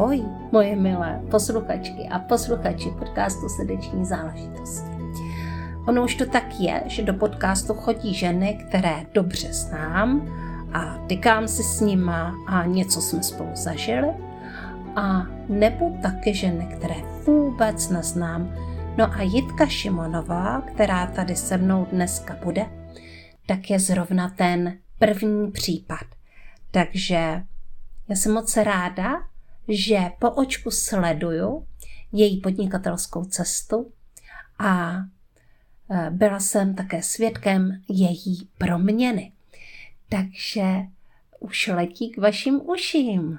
Ahoj, moje milé posluchačky a posluchači podcastu Srdeční záležitosti. Ono už to tak je, že do podcastu chodí ženy, které dobře znám a tykám si s nima a něco jsme spolu zažili. A nebo taky ženy, které vůbec neznám. No a Jitka Šimonová, která tady se mnou dneska bude, tak je zrovna ten první případ. Takže já jsem moc ráda, že po očku sleduju její podnikatelskou cestu a e, byla jsem také svědkem její proměny. Takže už letí k vašim uším.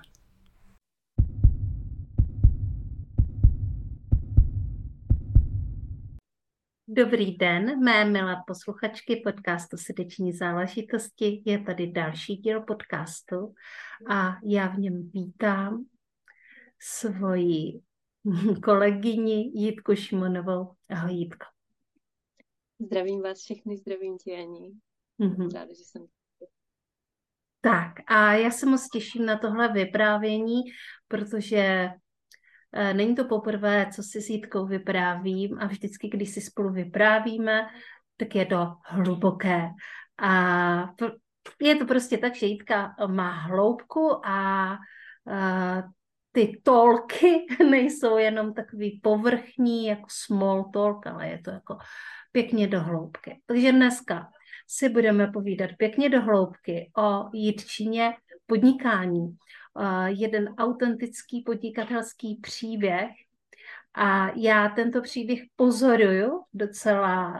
Dobrý den, mé milé posluchačky podcastu Srdeční záležitosti. Je tady další díl podcastu a já v něm vítám svoji kolegyni Jitku Šimonovou. Ahoj Jitko. Zdravím vás všechny, zdravím tě Ani. Mm-hmm. Ráda, že jsem tak a já se moc těším na tohle vyprávění, protože e, není to poprvé, co si s Jitkou vyprávím a vždycky, když si spolu vyprávíme, tak je to hluboké. A je to prostě tak, že Jitka má hloubku a, a ty tolky nejsou jenom takový povrchní, jako small talk, ale je to jako pěkně do hloubky. Takže dneska si budeme povídat pěkně do hloubky o Jitčině podnikání. Jeden autentický podnikatelský příběh, a já tento příběh pozoruju, docela,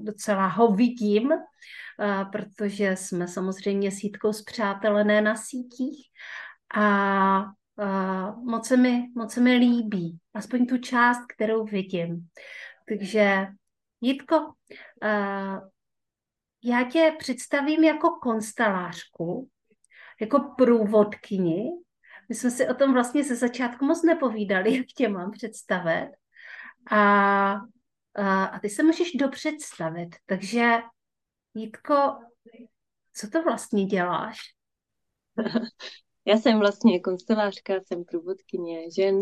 docela ho vidím, protože jsme samozřejmě s Jitkou zpřátelené na sítích a moc, se mi, moc se mi líbí, aspoň tu část, kterou vidím. Takže Jitko, uh, já tě představím jako konstalářku, jako průvodkyni. My jsme si o tom vlastně ze začátku moc nepovídali, jak tě mám představit. A, a, a ty se můžeš dopředstavit. Takže, Jitko, co to vlastně děláš? Já jsem vlastně konstelářka, jsem průvodkyně žen,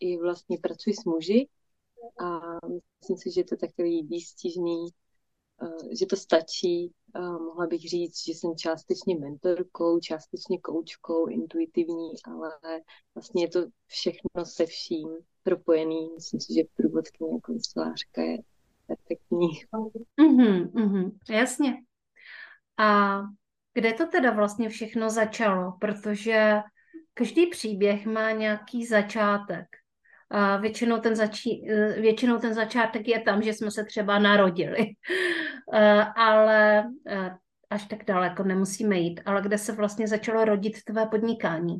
i vlastně pracuji s muži a myslím si, že to je takový výstižný, eh, že to stačí. Mohla bych říct, že jsem částečně mentorkou, částečně koučkou, intuitivní, ale vlastně je to všechno se vším propojený. Myslím si, že průvodkyně konstelářka je perfektní. Mm-hmm, mm-hmm, jasně. A kde to teda vlastně všechno začalo? Protože každý příběh má nějaký začátek. A většinou ten, začí, většinou ten začátek je tam, že jsme se třeba narodili. Ale až tak daleko nemusíme jít. Ale kde se vlastně začalo rodit tvé podnikání?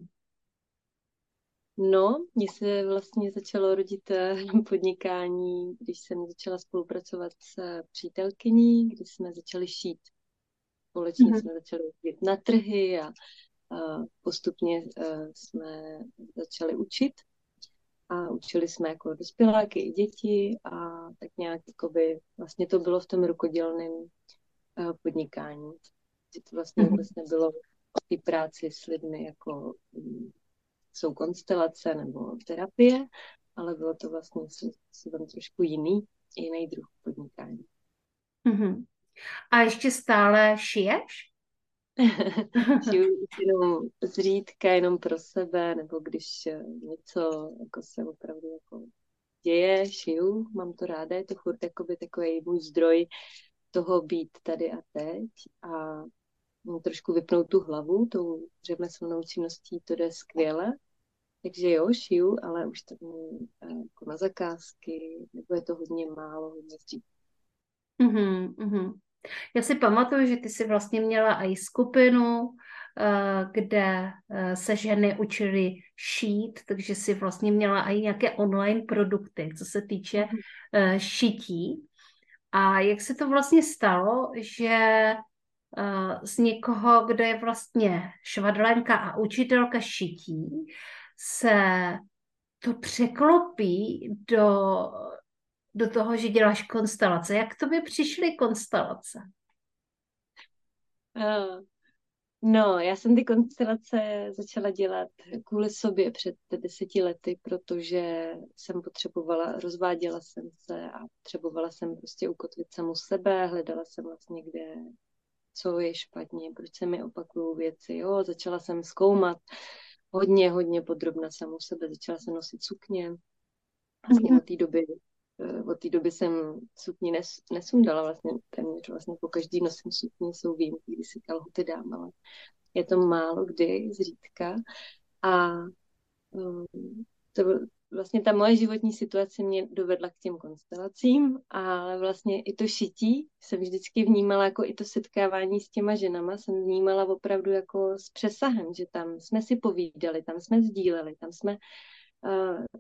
No, mně se vlastně začalo rodit eh, podnikání, když jsem začala spolupracovat s přítelkyní, kdy jsme začali šít společně mm-hmm. jsme začali jít na trhy a, a postupně a, e, jsme začali učit a učili jsme jako dospěláky i děti a tak nějak jakoby, vlastně to bylo v tom rukodělném e, podnikání. Že to vlastně mm-hmm. vůbec nebylo o té práci s lidmi, jako mm, jsou konstelace nebo terapie, ale bylo to vlastně tam trošku jiný, jiný druh podnikání. Mm-hmm. A ještě stále šiješ? Šiju jenom zřídka, jenom pro sebe, nebo když eh, něco jako se opravdu jako děje, šiju, mám to ráda, je to furt jakoby takový můj zdroj toho být tady a teď a trošku vypnout tu hlavu, tou řemeslnou činností to jde skvěle. Takže jo, šiju, ale už to eh, jako na zakázky, nebo je to hodně málo, hodně zřídka. Mm-hmm, mm-hmm. Já si pamatuju, že ty jsi vlastně měla i skupinu, eh, kde eh, se ženy učily šít, takže si vlastně měla i nějaké online produkty, co se týče mhm. eh, šití. A jak se to vlastně stalo, že z někoho, kdo je vlastně švadlenka a učitelka šití, se to překlopí do do toho, že děláš konstelace. Jak to by přišly konstelace? Uh, No, já jsem ty konstelace začala dělat kvůli sobě před deseti lety, protože jsem potřebovala, rozváděla jsem se a potřebovala jsem prostě ukotvit samu sebe, hledala jsem vlastně kde, co je špatně, proč se mi opakují věci, jo, začala jsem zkoumat hodně, hodně podrobna samu sebe, začala jsem nosit sukně, vlastně mm-hmm. od té doby eh, od té doby jsem sukni nes, nesundala vlastně téměř vlastně po každý nosím sukni, jsou výjimky, kdy si kalhoty dám, ale je to málo kdy, zřídka. A um, to vlastně ta moje životní situace mě dovedla k těm konstelacím, ale vlastně i to šití jsem vždycky vnímala jako i to setkávání s těma ženama, jsem vnímala opravdu jako s přesahem, že tam jsme si povídali, tam jsme sdíleli, tam jsme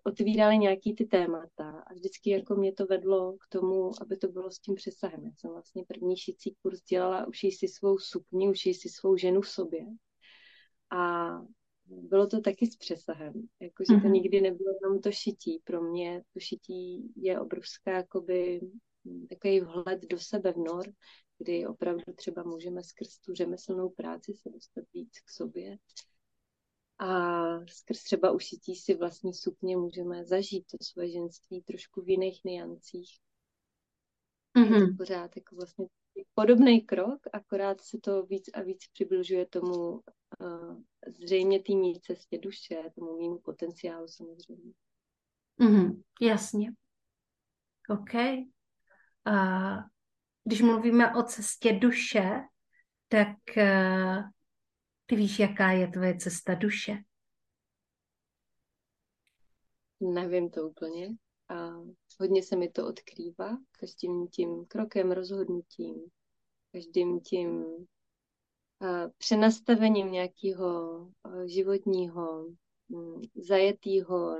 otvírali nějaký ty témata a vždycky jako mě to vedlo k tomu, aby to bylo s tím přesahem. Já jsem vlastně první šicí kurz dělala, ušij si svou sukni, ušij si svou ženu v sobě. A bylo to taky s přesahem. Jakože to mhm. nikdy nebylo jenom to šití. Pro mě to šití je obrovská jakoby takový vhled do sebe v nor, kdy opravdu třeba můžeme skrz tu řemeslnou práci se dostat víc k sobě a skrz třeba ušití si vlastní sukně můžeme zažít to svoje ženství trošku v jiných niancích. Mm-hmm. Je to mhm. pořád jako vlastně podobný krok, akorát se to víc a víc přibližuje tomu uh, zřejmě té mý cestě duše, tomu mému potenciálu samozřejmě. Mm-hmm, jasně. OK. Uh, když mluvíme o cestě duše, tak uh, ty víš, jaká je tvoje cesta duše? Nevím to úplně. A hodně se mi to odkrývá každým tím krokem, rozhodnutím, každým tím přenastavením nějakého životního, mm, zajetého,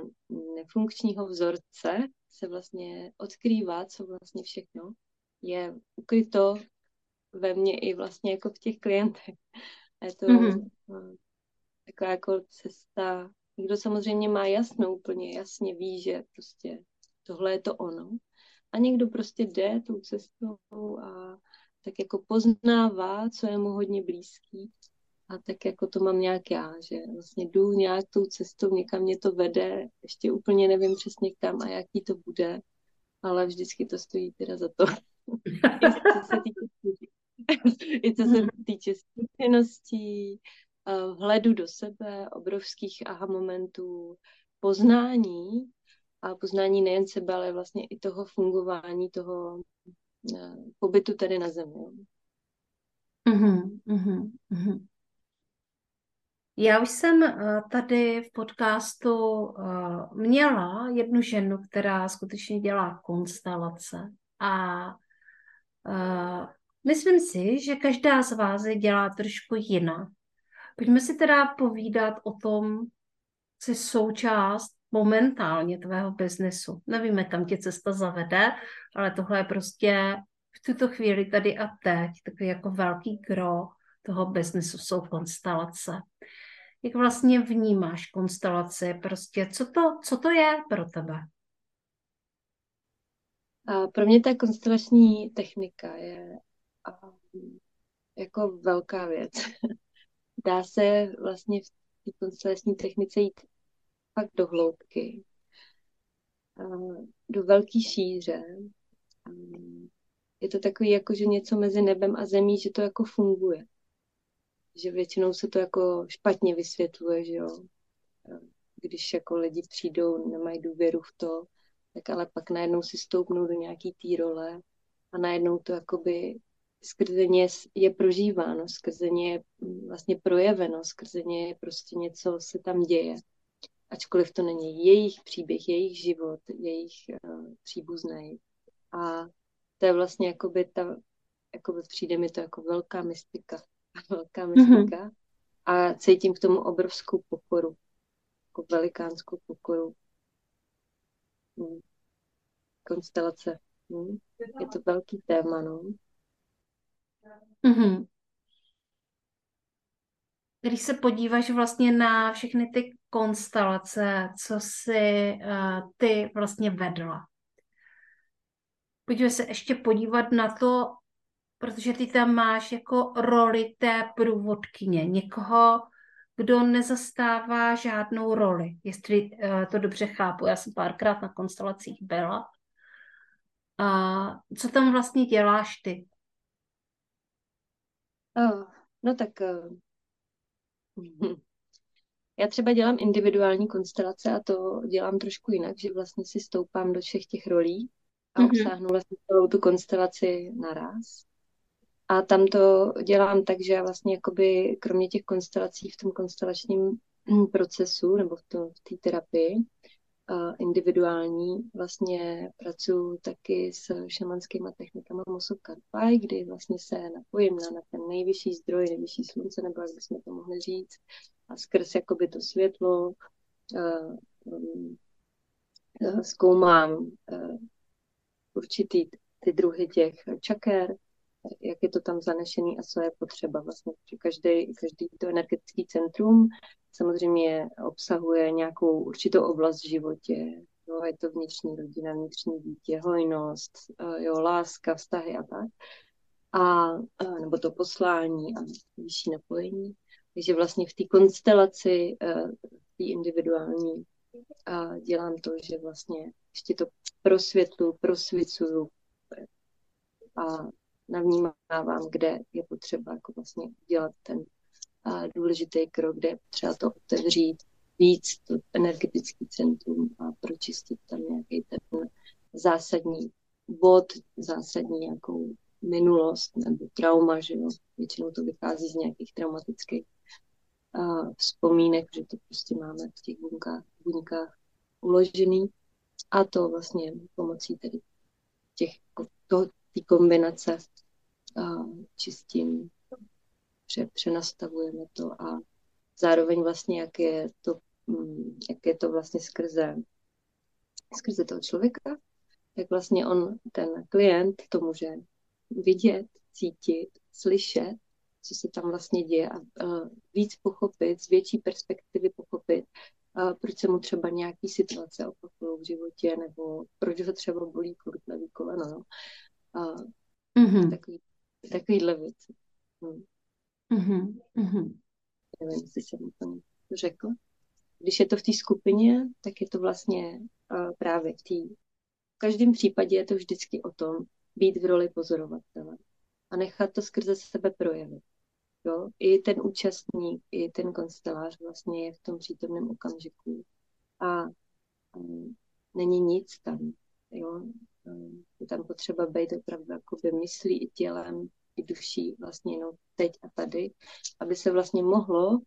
nefunkčního vzorce se vlastně odkrývá, co vlastně všechno je ukryto ve mně i vlastně jako v těch klientech. A je to mm-hmm. taková jako cesta, někdo samozřejmě má jasno, úplně jasně ví, že prostě tohle je to ono. A někdo prostě jde tou cestou a tak jako poznává, co je mu hodně blízký. A tak jako to mám nějak já, že vlastně jdu nějak tou cestou, někam mě to vede, ještě úplně nevím přesně kam a jaký to bude, ale vždycky to stojí teda za to. I co se týče, i co se týče zkušeností, vhledu do sebe, obrovských aha momentů, poznání a poznání nejen sebe, ale vlastně i toho fungování, toho Eh, pobytu tady na Zemi. Uh-huh, uh-huh, uh-huh. Já už jsem eh, tady v podcastu eh, měla jednu ženu, která skutečně dělá konstelace a myslím si, že každá z vás je dělá trošku jinak. Pojďme si teda povídat o tom, co je součást momentálně tvého biznesu. Nevíme, kam tě cesta zavede, ale tohle je prostě v tuto chvíli tady a teď takový jako velký gro toho biznesu jsou konstelace. Jak vlastně vnímáš konstelaci? Prostě co to, co to je pro tebe? A pro mě ta konstelační technika je jako velká věc. Dá se vlastně v té konstelační technice jít fakt do hloubky, do velké šíře. Je to takový jako, že něco mezi nebem a zemí, že to jako funguje. Že většinou se to jako špatně vysvětluje, že jo. Když jako lidi přijdou, nemají důvěru v to, tak ale pak najednou si stoupnou do nějaký té role a najednou to jakoby skrze ně je prožíváno, skrze ně je vlastně projeveno, skrze ně je prostě něco se tam děje ačkoliv to není jejich příběh, jejich život, jejich uh, příbuzný. A to je vlastně jakoby ta, jakoby přijde mi to jako velká mystika. velká mhm. mystika. Mm-hmm. A cítím k tomu obrovskou pokoru. Jako velikánskou pokoru. Hmm. Konstelace. Hmm. Je to velký téma, no. Mm-hmm. Když se podíváš vlastně na všechny ty konstelace, co si uh, ty vlastně vedla. Pojďme se ještě podívat na to, protože ty tam máš jako roli té průvodkyně, někoho, kdo nezastává žádnou roli, jestli uh, to dobře chápu. Já jsem párkrát na konstelacích byla. A co tam vlastně děláš ty? Oh, no tak uh, já třeba dělám individuální konstelace a to dělám trošku jinak, že vlastně si stoupám do všech těch rolí a mm-hmm. obsáhnu vlastně celou tu konstelaci naraz. A tam to dělám tak, že já vlastně jakoby kromě těch konstelací v tom konstelačním procesu nebo v, v té terapii individuální vlastně pracuji taky s šamanskými technikami Mosok Karpaj, kdy vlastně se napojím na, na ten nejvyšší zdroj, nejvyšší slunce, nebo jak bychom to mohli říct, a skrz jakoby to světlo uh, um, zkoumám uh, určitý ty druhy těch čaker, jak je to tam zanešený a co je potřeba. Vlastně každý, každý to energetický centrum samozřejmě obsahuje nějakou určitou oblast v životě. Jo, je to vnitřní rodina, vnitřní dítě, hojnost, eh, jo, láska, vztahy a tak. A, eh, nebo to poslání a vyšší napojení. Takže vlastně v té konstelaci, eh, v té individuální, dělám to, že vlastně ještě to prosvětlu, prosvicuju a navnímávám, kde je potřeba jako vlastně dělat ten důležitý krok, kde třeba to otevřít víc, to energetický centrum a pročistit tam nějaký ten zásadní bod, zásadní nějakou minulost nebo trauma, že jo. Většinou to vychází z nějakých traumatických a vzpomínek, že to prostě máme v těch buňkách, buňkách uložený. A to vlastně pomocí tedy těch, to, té kombinace a čistím, pře, přenastavujeme to a zároveň vlastně, jak je to, mm, jak je to vlastně skrze, skrze toho člověka, jak vlastně on, ten klient, to může vidět, cítit, slyšet, co se tam vlastně děje a, a víc pochopit, z větší perspektivy pochopit, a proč se mu třeba nějaký situace opakují v životě, nebo proč ho třeba bolí furt levý koleno. No. A mm-hmm. takový, takovýhle věci. Hmm. Mm-hmm. Nevím, jestli jsem to řekla. Když je to v té skupině, tak je to vlastně uh, právě v té... V každém případě je to vždycky o tom být v roli pozorovatele a nechat to skrze sebe projevit. Jo? I ten účastník, i ten konstelář vlastně je v tom přítomném okamžiku a um, není nic tam. Jo? Um, je tam potřeba být opravdu jakoby myslí i tělem, i duší vlastně jenom teď a tady, aby se vlastně mohlo uh,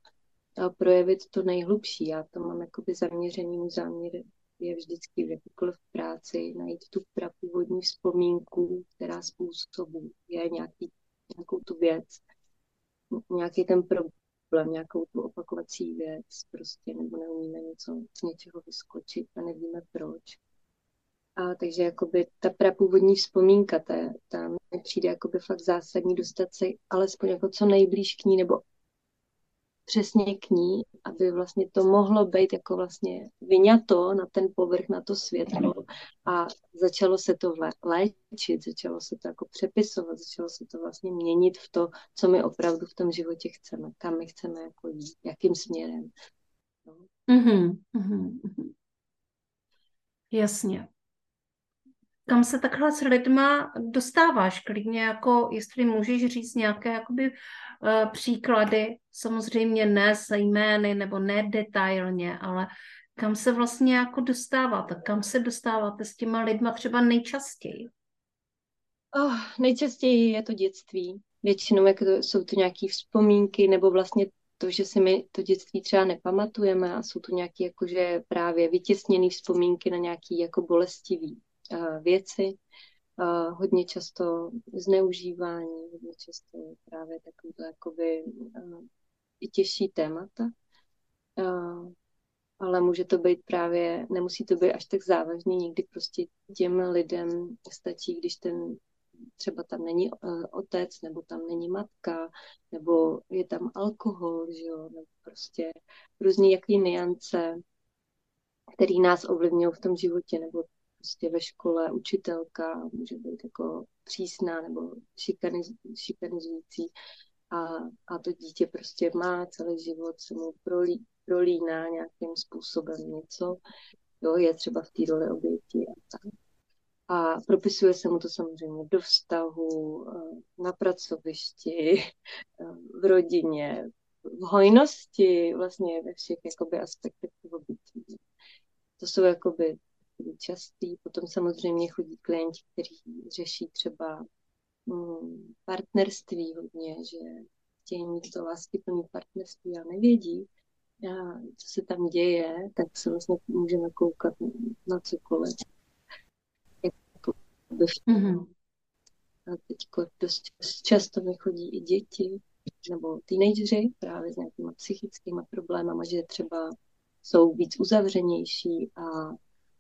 projevit to nejhlubší. Já to mám jakoby zaměřený, můj záměr je vždycky v jakékoliv práci najít tu prapůvodní vzpomínku, která způsobuje nějaký, nějakou tu věc, nějaký ten problém, nějakou tu opakovací věc, prostě, nebo neumíme něco, z něčeho vyskočit a nevíme proč. A takže jakoby ta prapůvodní vzpomínka, ta, ta mi přijde jakoby fakt zásadní dostat se alespoň jako co nejblíž k ní, nebo přesně k ní, aby vlastně to mohlo být jako vlastně vyňato na ten povrch, na to světlo a začalo se to léčit, začalo se to jako přepisovat, začalo se to vlastně měnit v to, co my opravdu v tom životě chceme, kam my chceme jako jít, jakým směrem. No. Mm-hmm, mm-hmm. Jasně. Kam se takhle s lidma dostáváš? Klidně jako, jestli můžeš říct nějaké jakoby uh, příklady, samozřejmě ne z jmény nebo ne detailně, ale kam se vlastně jako dostáváte? Kam se dostáváte s těma lidma třeba nejčastěji? Oh, nejčastěji je to dětství. Většinou jak to, jsou to nějaké vzpomínky nebo vlastně to, že si my to dětství třeba nepamatujeme a jsou to nějaké jakože právě vytěsněné vzpomínky na nějaké jako bolestivý věci. Uh, hodně často zneužívání, hodně často právě takovýhle jakoby uh, i těžší témata. Ale může to být právě, nemusí to být až tak závažný, někdy prostě těm lidem stačí, když ten třeba tam není otec, nebo tam není matka, nebo je tam alkohol, že jo, nebo prostě různý jaký niance, který nás ovlivňují v tom životě, nebo prostě ve škole učitelka může být jako přísná nebo šikaniz, šikanizující a, a to dítě prostě má celý život, se mu prolí, prolíná nějakým způsobem něco, jo, je třeba v té roli oběti a tak. A propisuje se mu to samozřejmě do vztahu, eh, na pracovišti, eh, v rodině, v hojnosti, vlastně ve všech jakoby, aspektech toho bytí. To jsou jakoby častý. Potom samozřejmě chodí klienti, kteří řeší třeba mm, partnerství hodně, že chtějí mít to plný partnerství a nevědí, a co se tam děje, tak se vlastně můžeme koukat na cokoliv. Jako mm-hmm. A teď dost často mi chodí i děti, nebo teenageři právě s nějakýma psychickými problémy, že třeba jsou víc uzavřenější a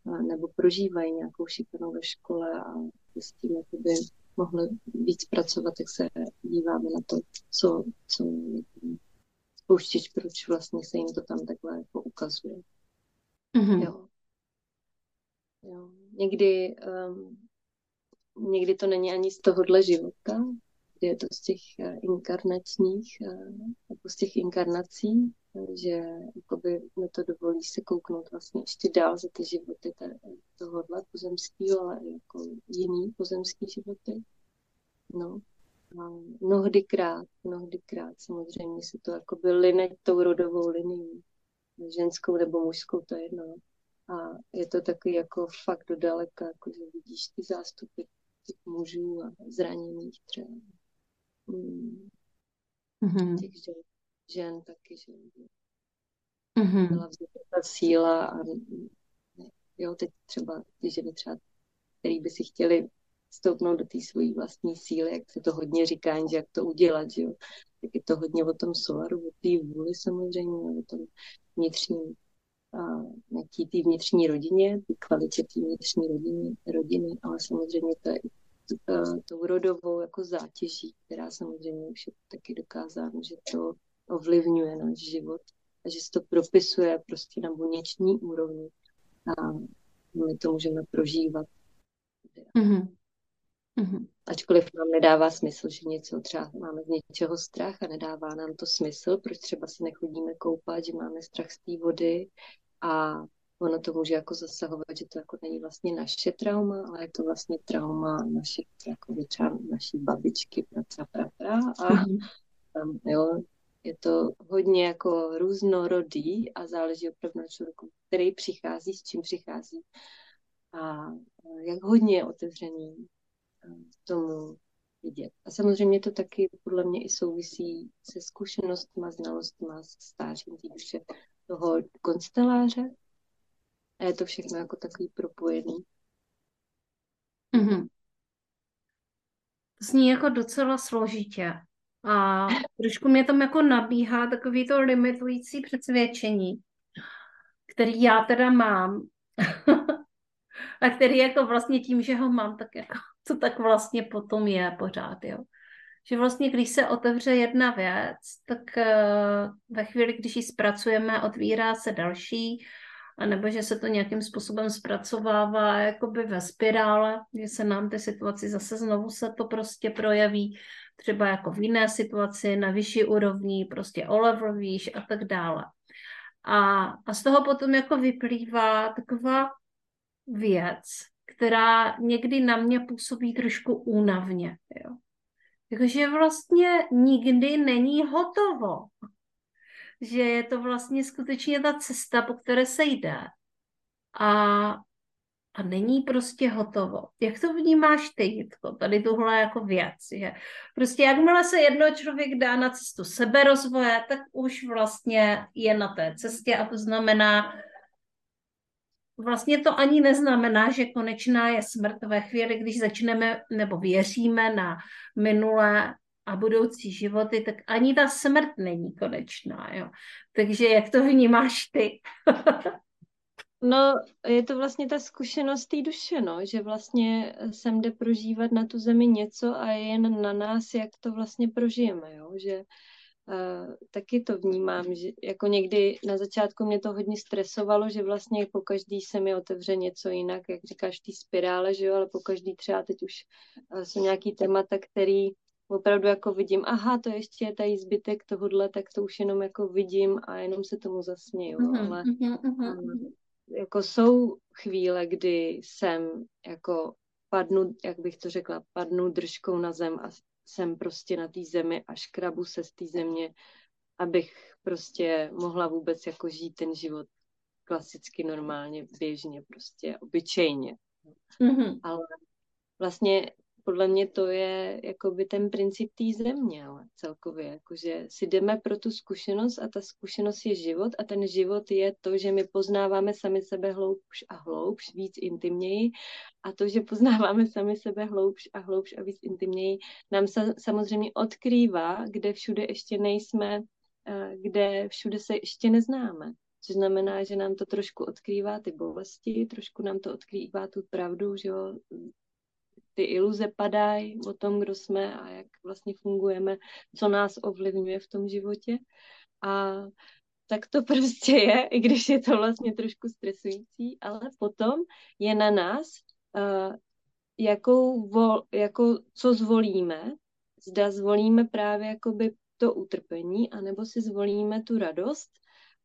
nebo prožívají nějakou šikanu ve škole a s tím by mohli víc pracovat, tak se díváme na to, co, co spouštěč, proč vlastně se jim to tam takhle jako ukazuje. Mm-hmm. Jo. Jo. Někdy, um, někdy to není ani z tohohle života, je to z těch uh, inkarnačních, jako z těch inkarnací, že jakoby mi to dovolí se kouknout vlastně ještě dál za ty životy tohohle pozemského, ale jako jiný pozemský životy. No. A mnohdykrát, mnohdykrát samozřejmě se to jako by line tou rodovou linií, ženskou nebo mužskou, to je jedno. A je to takový jako fakt do daleka, jako že vidíš ty zástupy těch mužů a zraněných třeba. Mm. Mm-hmm. Těch žen, žen taky, že mm-hmm. byla ta síla a jo, teď třeba ty ženy třeba, který by si chtěli stoupnout do té svojí vlastní síly, jak se to hodně říká, že jak to udělat, že jo. Tak je to hodně o tom solaru, o té vůli samozřejmě, o tom vnitřním a nějaký té vnitřní rodině, ty kvalitě té vnitřní rodiny, rodiny, ale samozřejmě to je tou rodovou jako zátěží, která samozřejmě už je taky dokázáno, že to ovlivňuje náš život a že se to propisuje prostě na buněční úrovni a my to můžeme prožívat. Mm-hmm. Mm-hmm. Ačkoliv nám nedává smysl, že něco třeba máme z něčeho strach a nedává nám to smysl, proč třeba se nechodíme koupat, že máme strach z té vody a ono to může jako zasahovat, že to jako není vlastně naše trauma, ale je to vlastně trauma naše, jako třeba naší babičky, pra, pra, pra, a mm-hmm. tam, jo, je to hodně jako různorodý a záleží opravdu na člověku, který přichází, s čím přichází a jak hodně je otevřený tomu vidět. A samozřejmě to taky podle mě i souvisí se zkušenostmi, znalostmi, s stářím té duše toho konsteláře. A je to všechno jako takový propojený. Mm-hmm. Zní jako docela složitě. A trošku mě tam jako nabíhá takový to limitující přesvědčení, který já teda mám. a který jako vlastně tím, že ho mám, tak jako to tak vlastně potom je pořád, jo. Že vlastně, když se otevře jedna věc, tak uh, ve chvíli, když ji zpracujeme, otvírá se další, anebo že se to nějakým způsobem zpracovává jakoby ve spirále, že se nám ty situaci zase znovu se to prostě projeví, třeba jako v jiné situaci, na vyšší úrovni, prostě o level výš a tak dále. A, a z toho potom jako vyplývá taková věc, která někdy na mě působí trošku únavně. Jo. Takže vlastně nikdy není hotovo. Že je to vlastně skutečně ta cesta, po které se jde. A, a není prostě hotovo. Jak to vnímáš ty, Jitko, tady tuhle jako věc, že prostě jakmile se jedno člověk dá na cestu seberozvoje, tak už vlastně je na té cestě a to znamená, vlastně to ani neznamená, že konečná je smrt ve chvíli, když začneme nebo věříme na minulé a budoucí životy, tak ani ta smrt není konečná. Jo. Takže jak to vnímáš ty? no, je to vlastně ta zkušenost té duše, no, že vlastně sem jde prožívat na tu zemi něco a je jen na nás, jak to vlastně prožijeme, jo, že Uh, taky to vnímám, že jako někdy na začátku mě to hodně stresovalo, že vlastně po každý se mi otevře něco jinak, jak říkáš, ty spirále, že jo, ale po každý třeba teď už uh, jsou nějaký témata, který opravdu jako vidím, aha, to ještě je tady zbytek tohohle, tak to už jenom jako vidím a jenom se tomu zasměju, mm-hmm, ale mm-hmm. Um, jako jsou chvíle, kdy jsem jako padnu, jak bych to řekla, padnu držkou na zem a jsem prostě na té zemi a škrabu se z té země, abych prostě mohla vůbec jako žít ten život klasicky, normálně, běžně, prostě obyčejně. Mm-hmm. Ale vlastně podle mě to je jakoby ten princip té země, ale celkově, jakože si jdeme pro tu zkušenost a ta zkušenost je život a ten život je to, že my poznáváme sami sebe hloubš a hloubš, víc intimněji a to, že poznáváme sami sebe hloubš a hloubš a víc intimněji, nám sa, samozřejmě odkrývá, kde všude ještě nejsme, eh, kde všude se ještě neznáme. Což znamená, že nám to trošku odkrývá ty bolesti, trošku nám to odkrývá tu pravdu, že jo, ty iluze padají o tom, kdo jsme a jak vlastně fungujeme, co nás ovlivňuje v tom životě. A tak to prostě je, i když je to vlastně trošku stresující, ale potom je na nás, uh, jakou vol, jako, co zvolíme, zda zvolíme právě jakoby to utrpení, anebo si zvolíme tu radost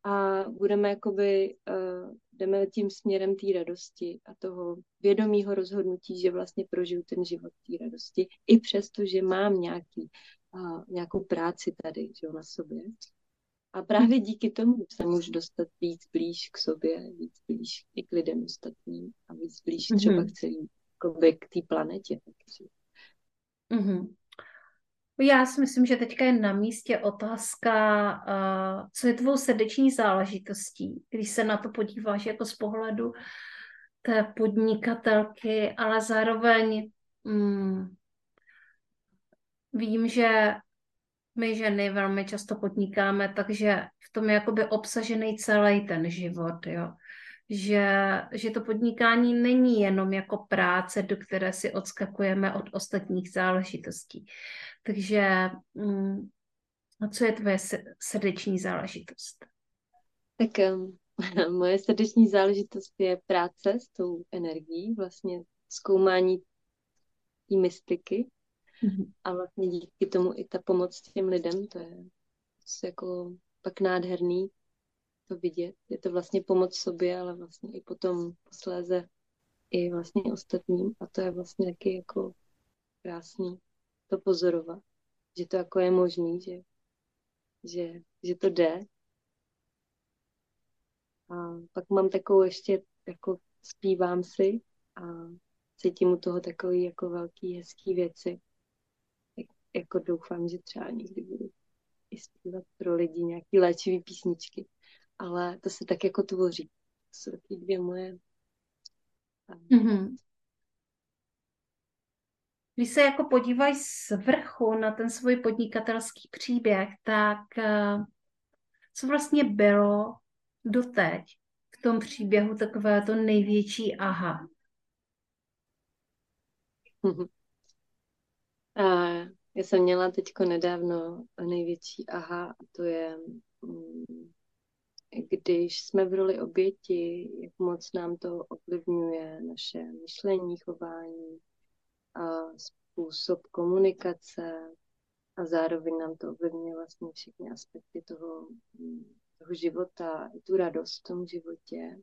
a budeme jakoby, uh, jdeme tím směrem té radosti a toho vědomího rozhodnutí, že vlastně prožiju ten život té radosti, i přesto, že mám nějaký, uh, nějakou práci tady že na sobě. A právě díky tomu se můžu dostat víc blíž k sobě, víc blíž i k lidem ostatním a víc blíž třeba mm-hmm. k celý, k té planetě. Mm-hmm. Já si myslím, že teďka je na místě otázka, uh, co je tvou srdeční záležitostí, když se na to podíváš jako z pohledu té podnikatelky, ale zároveň mm, vím, že my ženy velmi často podnikáme, takže v tom je jakoby obsažený celý ten život, jo že, že to podnikání není jenom jako práce, do které si odskakujeme od ostatních záležitostí. Takže mm, a co je tvoje srdeční záležitost? Tak um, moje srdeční záležitost je práce s tou energií, vlastně zkoumání té mystiky mm-hmm. a vlastně díky tomu i ta pomoc těm lidem, to je jako pak nádherný, to vidět. Je to vlastně pomoc sobě, ale vlastně i potom posléze i vlastně ostatním. A to je vlastně taky jako krásný to pozorovat, že to jako je možný, že, že, že to jde. A pak mám takovou ještě, jako zpívám si a cítím u toho takový jako velký, hezký věci. Jak, jako doufám, že třeba někdy budu i zpívat pro lidi nějaký léčivý písničky ale to se tak jako tvoří. To jsou taky dvě moje. Mm-hmm. Když se jako podívají z vrchu na ten svůj podnikatelský příběh, tak eh, co vlastně bylo doteď v tom příběhu takové to největší aha? A já jsem měla teďko nedávno největší aha a to je mm, když jsme v roli oběti, jak moc nám to ovlivňuje naše myšlení, chování, a způsob komunikace a zároveň nám to ovlivňuje vlastně všechny aspekty toho, toho života, i tu radost v tom životě,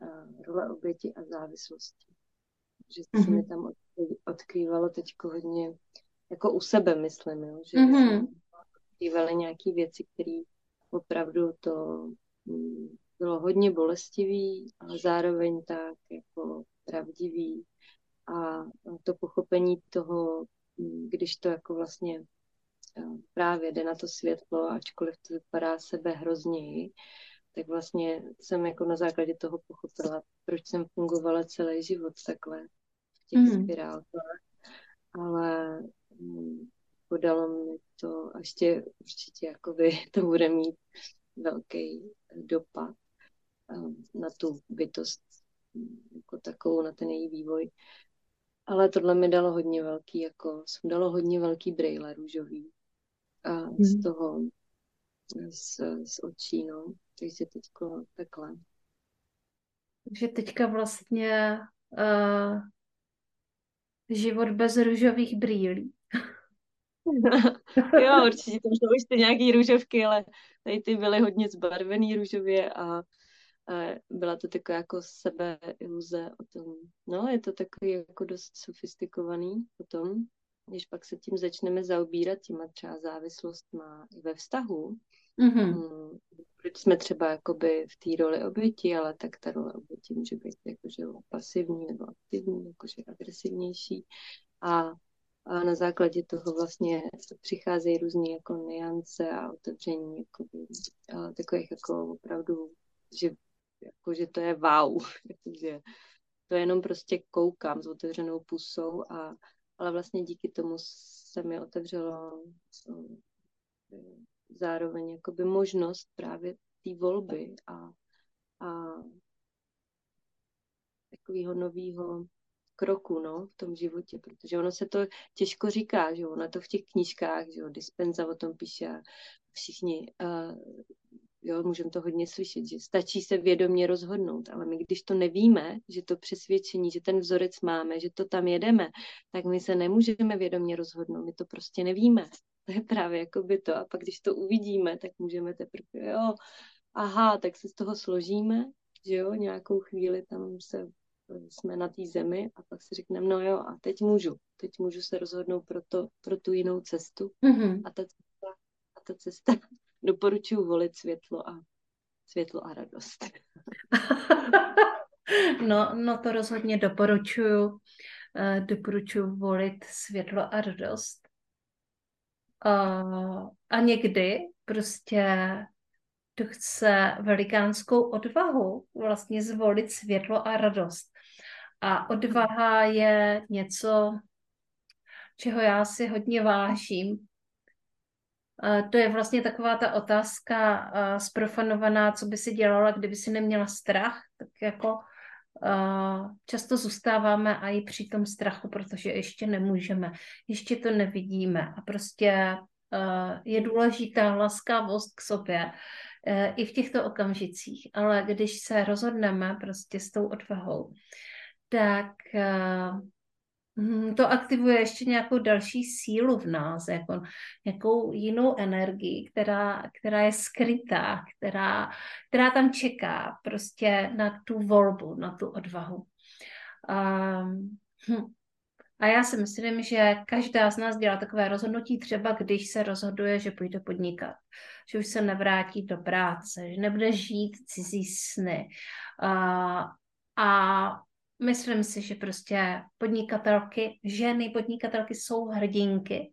a role oběti a závislosti. Že mm-hmm. se mi mhm. tam odkrývalo teď hodně, jako u sebe myslím, jo? že mm-hmm. odkrývaly nějaké věci, které opravdu to mm, bylo hodně bolestivý, ale zároveň tak jako pravdivý. A to pochopení toho, mm, když to jako vlastně eh, právě jde na to světlo, ačkoliv to vypadá sebe hrozněji, tak vlastně jsem jako na základě toho pochopila, proč jsem fungovala celý život takhle v těch mm. spirálkách. Ale mm, podalo mi to a ještě určitě jakoby to bude mít velký dopad um, na tu bytost jako takovou, na ten její vývoj. Ale tohle mi dalo hodně velký, jako, dalo hodně velký brejle růžový. uh, hmm. z toho, z, z očí, no. Takže teďko takhle. Takže teďka vlastně uh, život bez růžových brýlí. jo, určitě tam jsou ještě nějaký růžovky, ale tady ty byly hodně zbarvený růžově a, a byla to taková jako sebe iluze o tom. No, je to takový jako dost sofistikovaný potom, když pak se tím začneme zaobírat, těma třeba závislost má i ve vztahu, mm-hmm. proč jsme třeba jakoby v té roli oběti, ale tak ta role oběti může být jakože pasivní nebo aktivní, jakože agresivnější. A a na základě toho vlastně přicházejí různé jako niance a otevření jakoby, a takových jako opravdu, že, jako, že to je wow, že to jenom prostě koukám s otevřenou pusou, a, ale vlastně díky tomu se mi otevřelo zároveň jakoby možnost právě té volby a, a takového nového kroku no, v tom životě, protože ono se to těžko říká, že ono to v těch knížkách, že jo, Dispenza o tom píše a všichni, uh, jo, můžeme to hodně slyšet, že stačí se vědomě rozhodnout, ale my když to nevíme, že to přesvědčení, že ten vzorec máme, že to tam jedeme, tak my se nemůžeme vědomě rozhodnout, my to prostě nevíme. To je právě jako by to. A pak když to uvidíme, tak můžeme teprve, jo, aha, tak se z toho složíme, že jo, nějakou chvíli tam se jsme na té zemi a pak si řekneme, no jo, a teď můžu, teď můžu se rozhodnout pro, to, pro tu jinou cestu mm-hmm. a ta cesta, a ta cesta doporučuji volit světlo a světlo a radost. no, no to rozhodně doporučuju. Uh, doporučuji volit světlo a radost. Uh, a někdy prostě to chce velikánskou odvahu vlastně zvolit světlo a radost. A odvaha je něco, čeho já si hodně vážím. To je vlastně taková ta otázka zprofanovaná, co by si dělala, kdyby si neměla strach. Tak jako často zůstáváme a i při tom strachu, protože ještě nemůžeme, ještě to nevidíme. A prostě je důležitá laskavost k sobě i v těchto okamžicích. Ale když se rozhodneme prostě s tou odvahou, tak uh, to aktivuje ještě nějakou další sílu v nás, jako nějakou jinou energii, která, která je skrytá, která, která tam čeká prostě na tu volbu, na tu odvahu. Um, hm. A já si myslím, že každá z nás dělá takové rozhodnutí, třeba když se rozhoduje, že půjde podnikat, že už se nevrátí do práce, že nebude žít cizí sny. Uh, a myslím si, že prostě podnikatelky, ženy podnikatelky jsou hrdinky,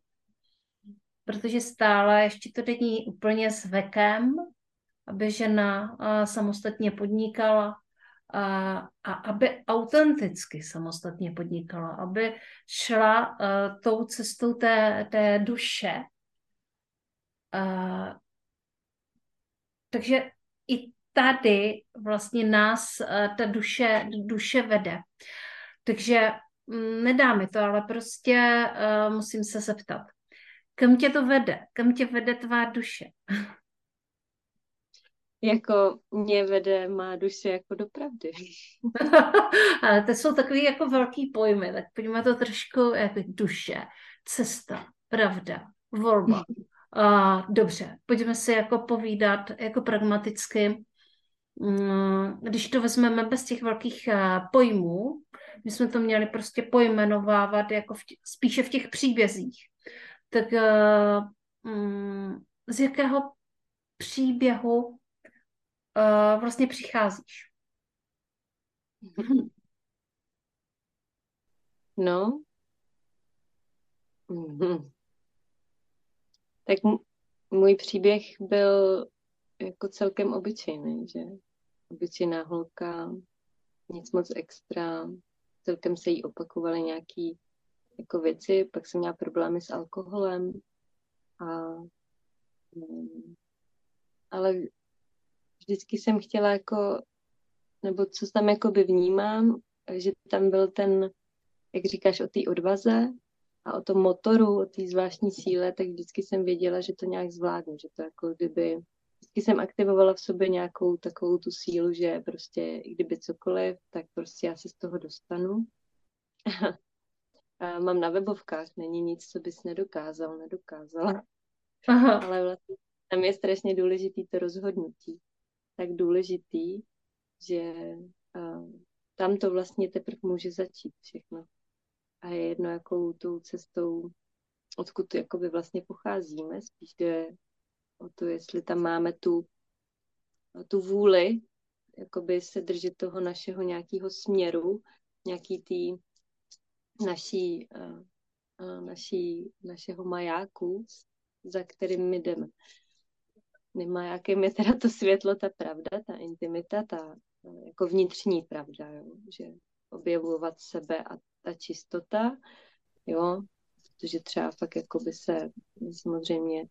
protože stále ještě to není úplně vekem, aby žena samostatně podnikala a, a aby autenticky samostatně podnikala, aby šla tou cestou té, té duše. Uh, takže i tady vlastně nás eh, ta duše, duše vede. Takže mm, nedá mi to, ale prostě uh, musím se zeptat. Kam tě to vede? Kam tě vede tvá duše? jako mě vede má duše jako do pravdy. Ale to jsou takový jako velký pojmy, tak pojďme to trošku jako duše, cesta, pravda, volba. A, dobře, pojďme si jako povídat jako pragmaticky, když to vezmeme bez těch velkých eh, pojmů, my jsme to měli prostě pojmenovávat jako v tě, spíše v těch příbězích, tak um, z jakého příběhu uh, vlastně přicházíš? No. Mm-hmm. Tak můj příběh byl jako celkem obyčejný, že? Obyčejná holka, nic moc extra, celkem se jí opakovaly nějaký jako věci, pak jsem měla problémy s alkoholem a um, ale vždycky jsem chtěla jako, nebo co tam jako by vnímám, že tam byl ten, jak říkáš o té odvaze, a o tom motoru, o té zvláštní síle, tak vždycky jsem věděla, že to nějak zvládnu, že to jako kdyby vždycky jsem aktivovala v sobě nějakou takovou tu sílu, že prostě i kdyby cokoliv, tak prostě já se z toho dostanu. a mám na webovkách, není nic, co bys nedokázal, nedokázala. Aha. Ale vlastně tam je strašně důležitý to rozhodnutí. Tak důležitý, že uh, tam to vlastně teprve může začít všechno. A je jedno, jakou tou cestou, odkud jakoby vlastně pocházíme, spíš jde o to, jestli tam máme tu, tu vůli, jakoby se držet toho našeho nějakého směru, nějaký tý naší, uh, naší, našeho majáku, za kterým my jdeme. Majákem je teda to světlo, ta pravda, ta intimita, ta jako vnitřní pravda, jo? že objevovat sebe a ta čistota, jo, protože třeba fakt jako by se samozřejmě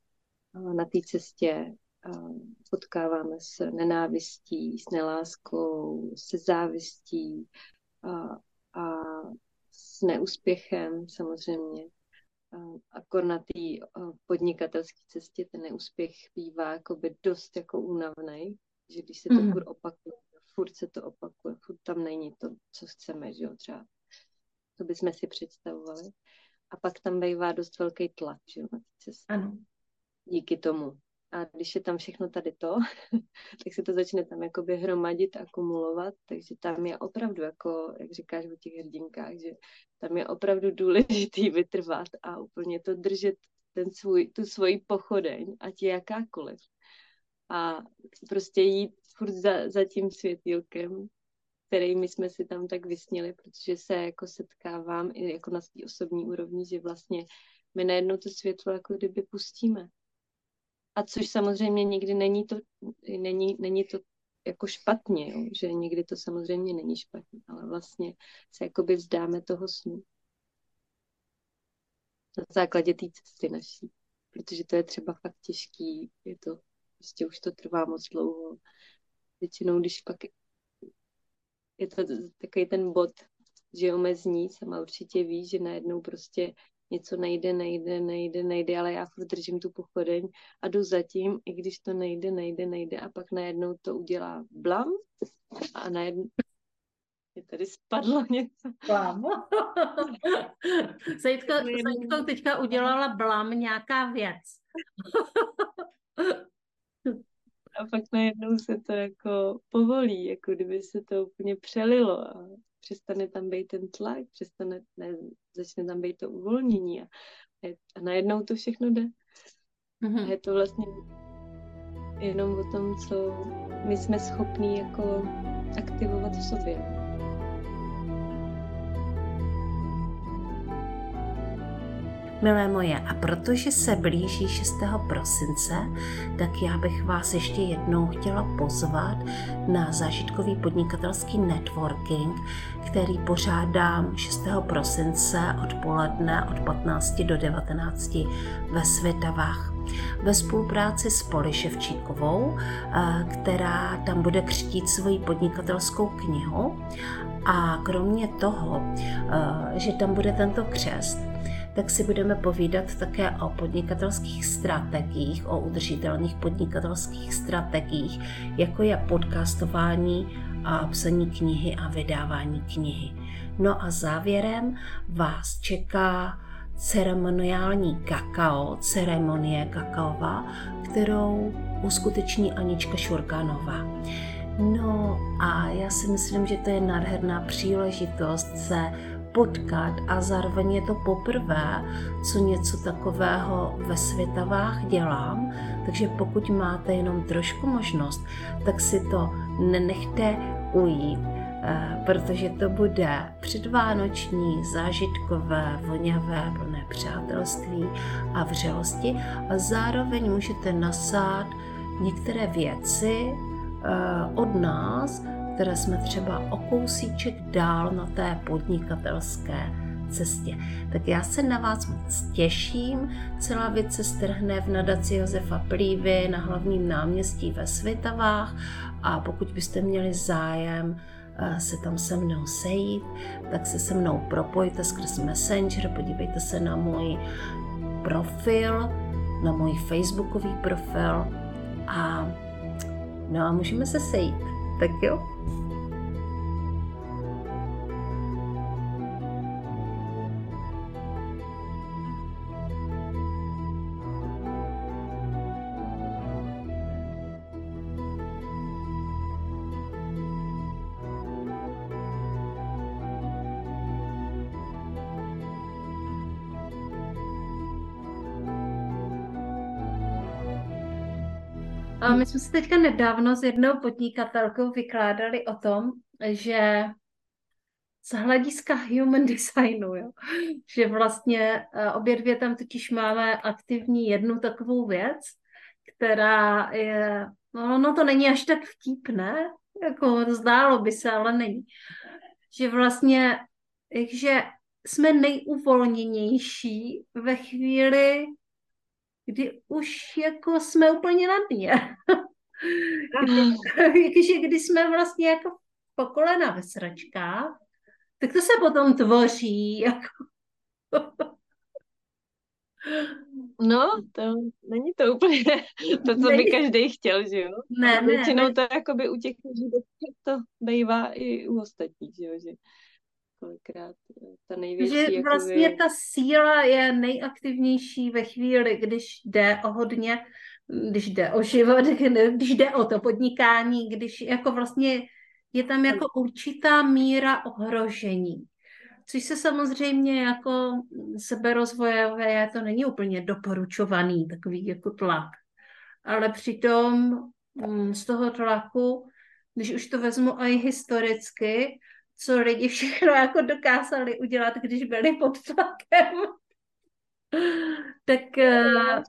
na té cestě potkáváme s nenávistí, s neláskou, se závistí a, a s neúspěchem samozřejmě. Akor na té podnikatelské cestě ten neúspěch bývá jakoby dost jako únavný, že když se to mm. furt opakuje, furt se to opakuje, furt tam není to, co chceme, že jo, třeba to bychom si představovali. A pak tam bývá dost velký tlak, že jo, na té cestě. Ano. Díky tomu. A když je tam všechno tady to, tak se to začne tam jakoby hromadit, akumulovat, takže tam je opravdu, jako, jak říkáš o těch hrdinkách, že tam je opravdu důležitý vytrvat a úplně to držet ten svůj, tu svoji pochodeň, ať je jakákoliv. A prostě jít furt za, za tím světýlkem, který my jsme si tam tak vysnili, protože se jako setkávám i jako na svý osobní úrovni, že vlastně my najednou to světlo jako kdyby pustíme. A což samozřejmě nikdy není to, není, není to jako špatně, jo? že někdy to samozřejmě není špatně, ale vlastně se jakoby vzdáme toho snu. Na základě té cesty naší. Protože to je třeba fakt těžký, je to, prostě už to trvá moc dlouho. Většinou, když pak je to takový ten bod, že omezní, sama určitě ví, že najednou prostě něco nejde, nejde, nejde, nejde, ale já furt držím tu pochodeň a jdu zatím, i když to nejde, nejde, nejde a pak najednou to udělá blam a najednou je tady spadlo něco. Blam. Sejtko, Sejtko teďka udělala blam nějaká věc. a pak najednou se to jako povolí, jako kdyby se to úplně přelilo a přestane tam být ten tlak, přestane, ne, začne tam být to uvolnění a, a najednou to všechno jde. Mm-hmm. A je to vlastně jenom o tom, co my jsme schopní jako aktivovat v sobě. Milé moje, a protože se blíží 6. prosince, tak já bych vás ještě jednou chtěla pozvat na zážitkový podnikatelský networking, který pořádám 6. prosince odpoledne od 15 do 19 ve Světavách ve spolupráci s Poli Ševčíkovou, eh, která tam bude křtít svoji podnikatelskou knihu. A kromě toho, eh, že tam bude tento křest, tak si budeme povídat také o podnikatelských strategiích, o udržitelných podnikatelských strategiích, jako je podcastování a psaní knihy a vydávání knihy. No a závěrem vás čeká ceremoniální kakao, ceremonie kakaova, kterou uskuteční Anička Šurkanová. No a já si myslím, že to je nádherná příležitost se potkat a zároveň je to poprvé, co něco takového ve Světavách dělám, takže pokud máte jenom trošku možnost, tak si to nenechte ujít, eh, protože to bude předvánoční, zážitkové, voňavé, plné přátelství a vřelosti. A zároveň můžete nasát některé věci eh, od nás, které jsme třeba o kousíček dál na té podnikatelské cestě. Tak já se na vás moc těším. Celá věc se strhne v nadaci Josefa Plívy na hlavním náměstí ve Svitavách a pokud byste měli zájem, se tam se mnou sejít, tak se se mnou propojte skrz Messenger, podívejte se na můj profil, na můj facebookový profil a no a můžeme se sejít. Tak jo? My jsme se teďka nedávno s jednou podnikatelkou vykládali o tom, že z hlediska human designu, jo, že vlastně eh, obě dvě tam totiž máme aktivní jednu takovou věc, která je, no, no to není až tak vtipné, jako zdálo by se, ale není. Že vlastně, že jsme nejuvolněnější ve chvíli, kdy už jako jsme úplně na dně. Když, kdy jsme vlastně jako po kolena ve sračkách, tak to se potom tvoří jako... No, to není to úplně to, co by každý chtěl, že jo? Ne, ne, Většinou ne. to jakoby u těch lidí to bývá i u ostatních, že jo? Že kolikrát eh, ta největší... Že jakoby... vlastně ta síla je nejaktivnější ve chvíli, když jde o hodně, když jde o život, když jde o to podnikání, když jako vlastně je tam jako určitá míra ohrožení. Což se samozřejmě jako seberozvojové, to není úplně doporučovaný takový jako tlak. Ale přitom mm, z toho tlaku, když už to vezmu i historicky, co lidi všechno jako dokázali udělat, když byli pod tlakem, tak, eh,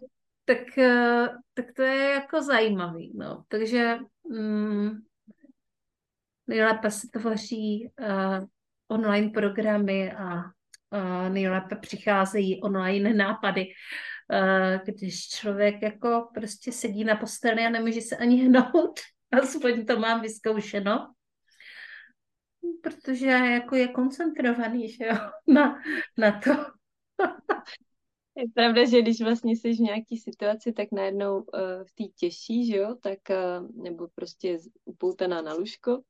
tak, eh, tak to je jako zajímavý. No. Takže mm, nejlépe se tvoří uh, online programy a uh, nejlépe přicházejí online nápady, uh, když člověk jako prostě sedí na posteli a nemůže se ani hnout. Aspoň to mám vyzkoušeno protože jako je koncentrovaný, že jo, na, na to. Je pravda, že když vlastně jsi v nějaký situaci, tak najednou uh, v té těžší, že jo, tak, uh, nebo prostě upoutaná na lůžko,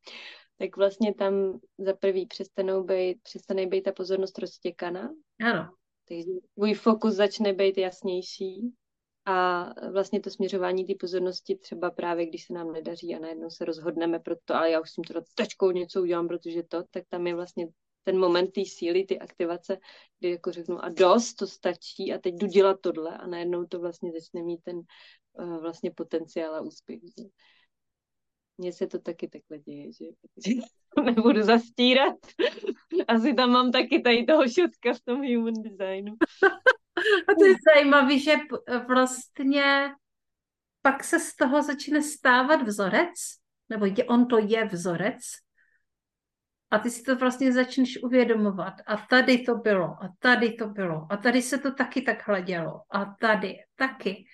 tak vlastně tam za prvý přestanou být, přestane být ta pozornost roztěkaná. Ano. Takže tvůj fokus začne být jasnější a vlastně to směřování té pozornosti třeba právě, když se nám nedaří a najednou se rozhodneme pro to, ale já už tím teda tečkou něco udělám, protože to, tak tam je vlastně ten moment té síly, ty aktivace, kdy jako řeknu a dost, to stačí a teď jdu dělat tohle a najednou to vlastně začne mít ten uh, vlastně potenciál a úspěch. Mně se to taky takhle děje, že nebudu zastírat. Asi tam mám taky tady toho šutka v tom human designu. A to je zajímavé, že vlastně pak se z toho začne stávat vzorec, nebo on to je vzorec, a ty si to vlastně začneš uvědomovat. A tady to bylo, a tady to bylo, a tady se to taky takhle dělo, a tady taky.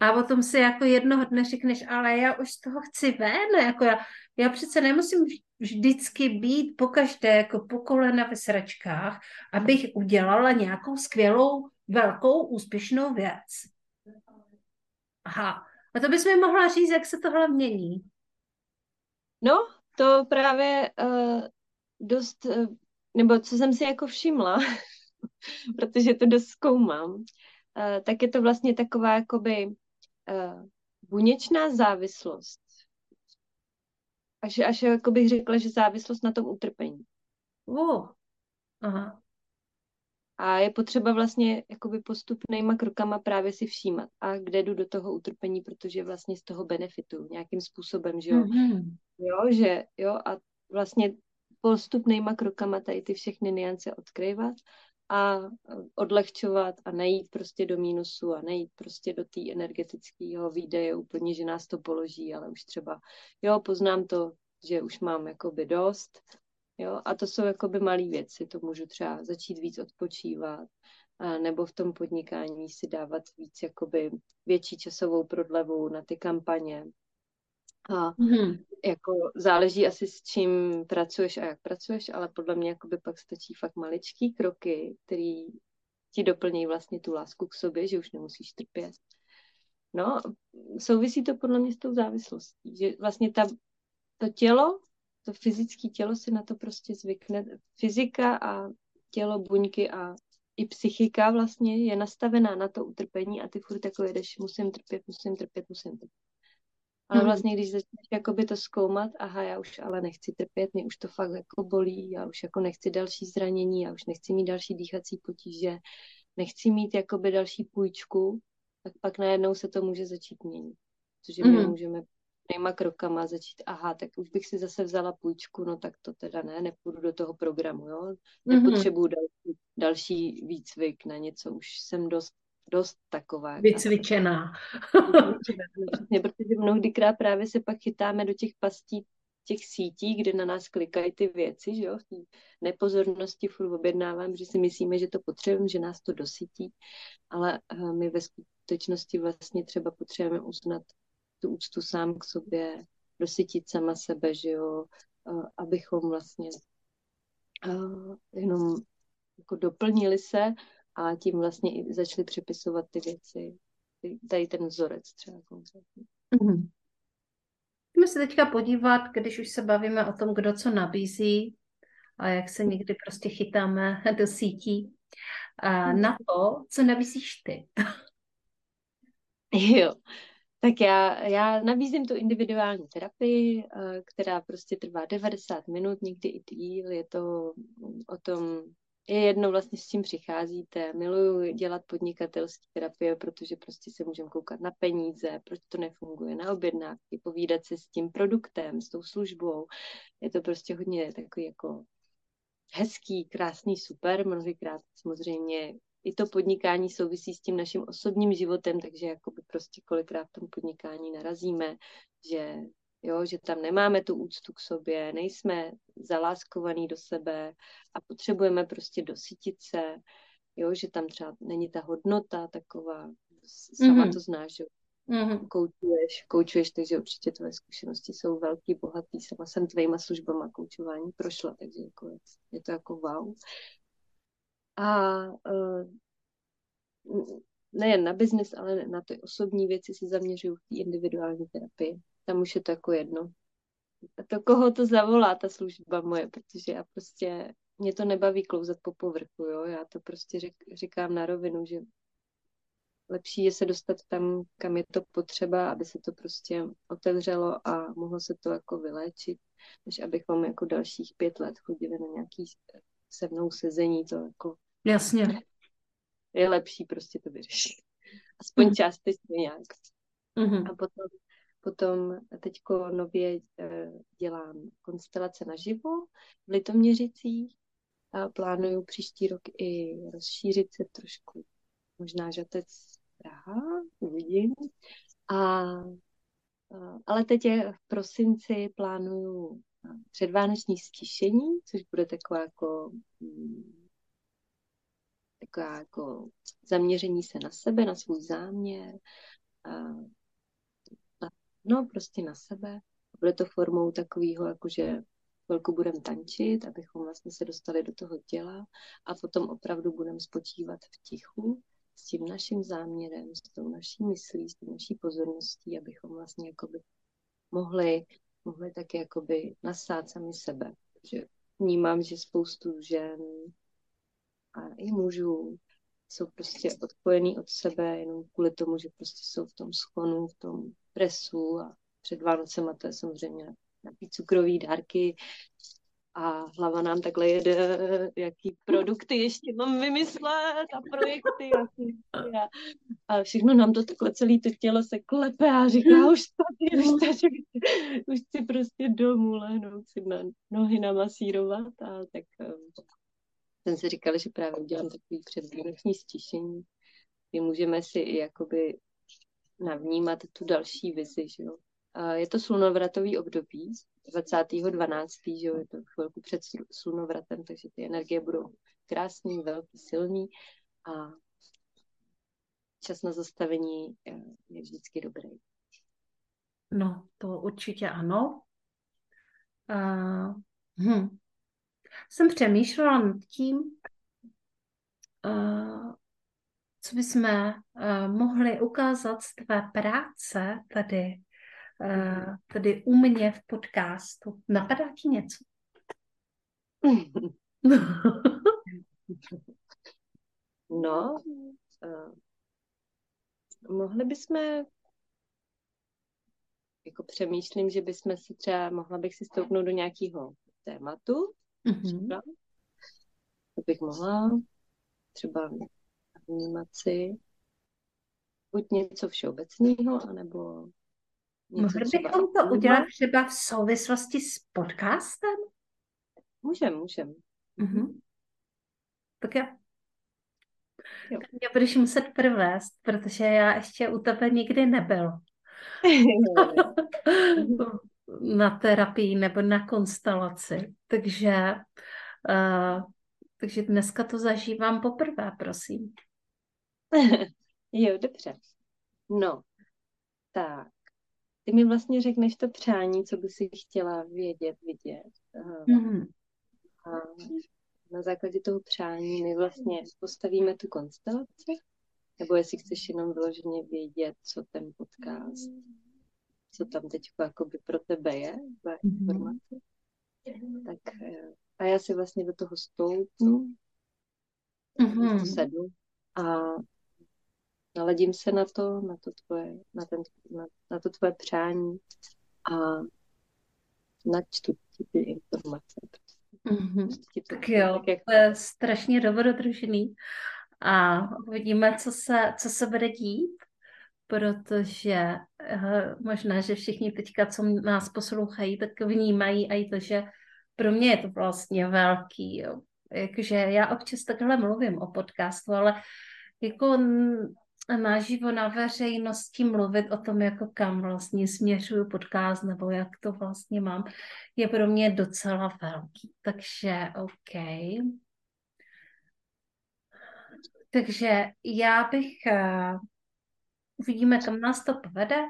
A potom si jako jednoho dne řekneš, ale já už z toho chci ven, jako já, já přece nemusím vždycky být pokaždé jako po kolena ve sračkách, abych udělala nějakou skvělou, velkou, úspěšnou věc. Aha. A to bys mi mohla říct, jak se tohle mění? No, to právě uh, dost, uh, nebo co jsem si jako všimla, protože to dost zkoumám, uh, tak je to vlastně taková jakoby uh, buněčná závislost. Až, až jako bych řekla, že závislost na tom utrpení. Uh. Aha. A je potřeba vlastně jakoby postupnýma krokama právě si všímat. A kde jdu do toho utrpení, protože vlastně z toho benefitu nějakým způsobem, že jo. Mm-hmm. Jo, že jo, a vlastně postupnýma krokama tady ty všechny niance odkryvat a odlehčovat a nejít prostě do mínusu a nejít prostě do té energetického výdeje úplně, že nás to položí, ale už třeba, jo, poznám to, že už mám jakoby dost, jo, a to jsou jakoby malé věci, to můžu třeba začít víc odpočívat, a nebo v tom podnikání si dávat víc jakoby větší časovou prodlevu na ty kampaně, A mm. jako záleží asi s čím pracuješ a jak pracuješ, ale podle mě jakoby pak stačí fakt maličký kroky, který ti doplní vlastně tu lásku k sobě, že už nemusíš trpět. No, souvisí to podle mě s tou závislostí, že vlastně ta, to tělo, to fyzické tělo si na to prostě zvykne. Fyzika a tělo, buňky a i psychika vlastně je nastavená na to utrpení a ty furt jako jedeš, musím trpět, musím trpět, musím trpět. Ale hmm. vlastně, když začneš jakoby to zkoumat, aha, já už ale nechci trpět, mě už to fakt jako bolí, já už jako nechci další zranění, já už nechci mít další dýchací potíže, nechci mít jakoby další půjčku, tak pak najednou se to může začít měnit. Protože my mm. můžeme nejma krokama začít, aha, tak už bych si zase vzala půjčku, no tak to teda ne, nepůjdu do toho programu, jo. Nepotřebuju další, další výcvik na něco, už jsem dost dost taková. Vycvičená. Protože mnohdykrát právě se pak chytáme do těch pastí těch sítí, kde na nás klikají ty věci, že jo, v té nepozornosti furt objednávám, že si myslíme, že to potřebujeme, že nás to dosytí, ale eh, my ve skutečnosti vlastně třeba potřebujeme uznat tu úctu sám k sobě, dosytit sama sebe, že jo, abychom vlastně jenom jako doplnili se a tím vlastně i začali přepisovat ty věci, tady ten vzorec třeba konkrétně. Mm-hmm. Pojďme se teďka podívat, když už se bavíme o tom, kdo co nabízí a jak se někdy prostě chytáme do sítí, mhm. na to, co nabízíš ty. Jo, tak já, já nabízím tu individuální terapii, eh, která prostě trvá 90 minut, někdy i díl. Je to o tom je jedno vlastně s čím přicházíte. Miluju dělat podnikatelské terapie, protože prostě se můžeme koukat na peníze, proč to nefunguje, na objednávky, povídat se s tím produktem, s tou službou. Je to prostě hodně takový jako hezký, krásný, super. Mnohokrát samozřejmě i to podnikání souvisí s tím naším osobním životem, takže jakoby prostě kolikrát v tom podnikání narazíme, že jo, že tam nemáme tu úctu k sobě, nejsme zaláskovaní do sebe a potřebujeme prostě dosytit se, jo, že tam třeba není ta hodnota taková, sama mm-hmm. to znáš, že mm-hmm. koučuješ, koučuješ, takže určitě tvoje zkušenosti jsou velký, bohatý, sama jsem tvýma službama koučování prošla, takže jako je, je to jako wow. A uh, nejen na biznis, ale na ty osobní věci se zaměřuju v té individuální terapii tam už je to jako jedno. A to, koho to zavolá, ta služba moje, protože já prostě, mě to nebaví klouzat po povrchu, jo, já to prostě řek, říkám na rovinu, že lepší je se dostat tam, kam je to potřeba, aby se to prostě otevřelo a mohlo se to jako vyléčit, než abychom jako dalších pět let chodili na nějaký se mnou sezení, to jako... Jasně. Je lepší prostě to vyřešit. Aspoň mm. částečně nějak. Mm-hmm. A potom Potom teďko nově eh, dělám konstelace naživo v Litoměřicích a plánuju příští rok i rozšířit se trošku. Možná Žatec Praha, uvidím. A, ale teď je v prosinci plánuju předvánoční stišení, což bude taková jako mm, taková jako zaměření se na sebe, na svůj záměr, no prostě na sebe. Bude to formou takového, jakože chvilku budeme tančit, abychom vlastně se dostali do toho těla a potom opravdu budeme spočívat v tichu s tím naším záměrem, s tou naší myslí, s tou naší pozorností, abychom vlastně jakoby mohli, mohli taky jakoby nasát sami sebe. Že vnímám, že spoustu žen a i mužů jsou prostě odpojený od sebe jenom kvůli tomu, že prostě jsou v tom schonu, v tom presu a před Vánocema to je samozřejmě nějaký cukrový dárky a hlava nám takhle jede, jaký produkty ještě mám vymyslet a projekty a, a všechno nám to takhle celé to tělo se klepe a říká už tady, už tady, už chci prostě domů lehnout si na nohy namasírovat a tak jsem si říkala, že právě udělám takový předvánoční stišení, kdy můžeme si i jakoby navnímat tu další vizi, že jo. Je to slunovratový období, 20.12., že jo, je to chvilku před slunovratem, takže ty energie budou krásný, velký, silný a čas na zastavení je vždycky dobrý. No, to určitě ano. Uh, hm. Jsem přemýšlela nad tím, uh, co bychom uh, mohli ukázat z tvé práce tady, uh, tady u mě v podcastu. Napadá ti něco? no, mohli bychom jako přemýšlím, že bychom si třeba, mohla bych si stoupnout do nějakého tématu, mm-hmm. to bych mohla třeba vnímat si buď něco všeobecného, anebo něco Mohli bychom to udělat třeba v souvislosti s podcastem? Můžem, můžem. Mm-hmm. Tak jo. jo. Tak mě budeš muset provést, protože já ještě u tebe nikdy nebyl. na terapii nebo na konstelaci. Takže, uh, takže dneska to zažívám poprvé, prosím. jo, dobře. No, tak. Ty mi vlastně řekneš to přání, co by si chtěla vědět, vidět. Mm-hmm. A na základě toho přání my vlastně postavíme tu konstelaci, nebo jestli chceš jenom vyloženě vědět, co ten podcast, co tam teď jakoby pro tebe je, za mhm. informace. Mm-hmm. Tak eh, a já si vlastně do toho stoupnu, mm-hmm. sednu a naladím se na to, na to tvoje, na, ten, na, na to tvoje přání a načtu ti ty informace. Mm-hmm. Tak jo, tak jak... to je strašně dobrodružný a uvidíme, co se, co se bude dít, protože uh, možná, že všichni teďka, co nás poslouchají, tak vnímají i to, že pro mě je to vlastně velký, jo. Jakože já občas takhle mluvím o podcastu, ale jako naživo na veřejnosti mluvit o tom, jako kam vlastně směřuju podcast nebo jak to vlastně mám, je pro mě docela velký. Takže OK. Takže já bych, uh, uvidíme, kam nás to povede.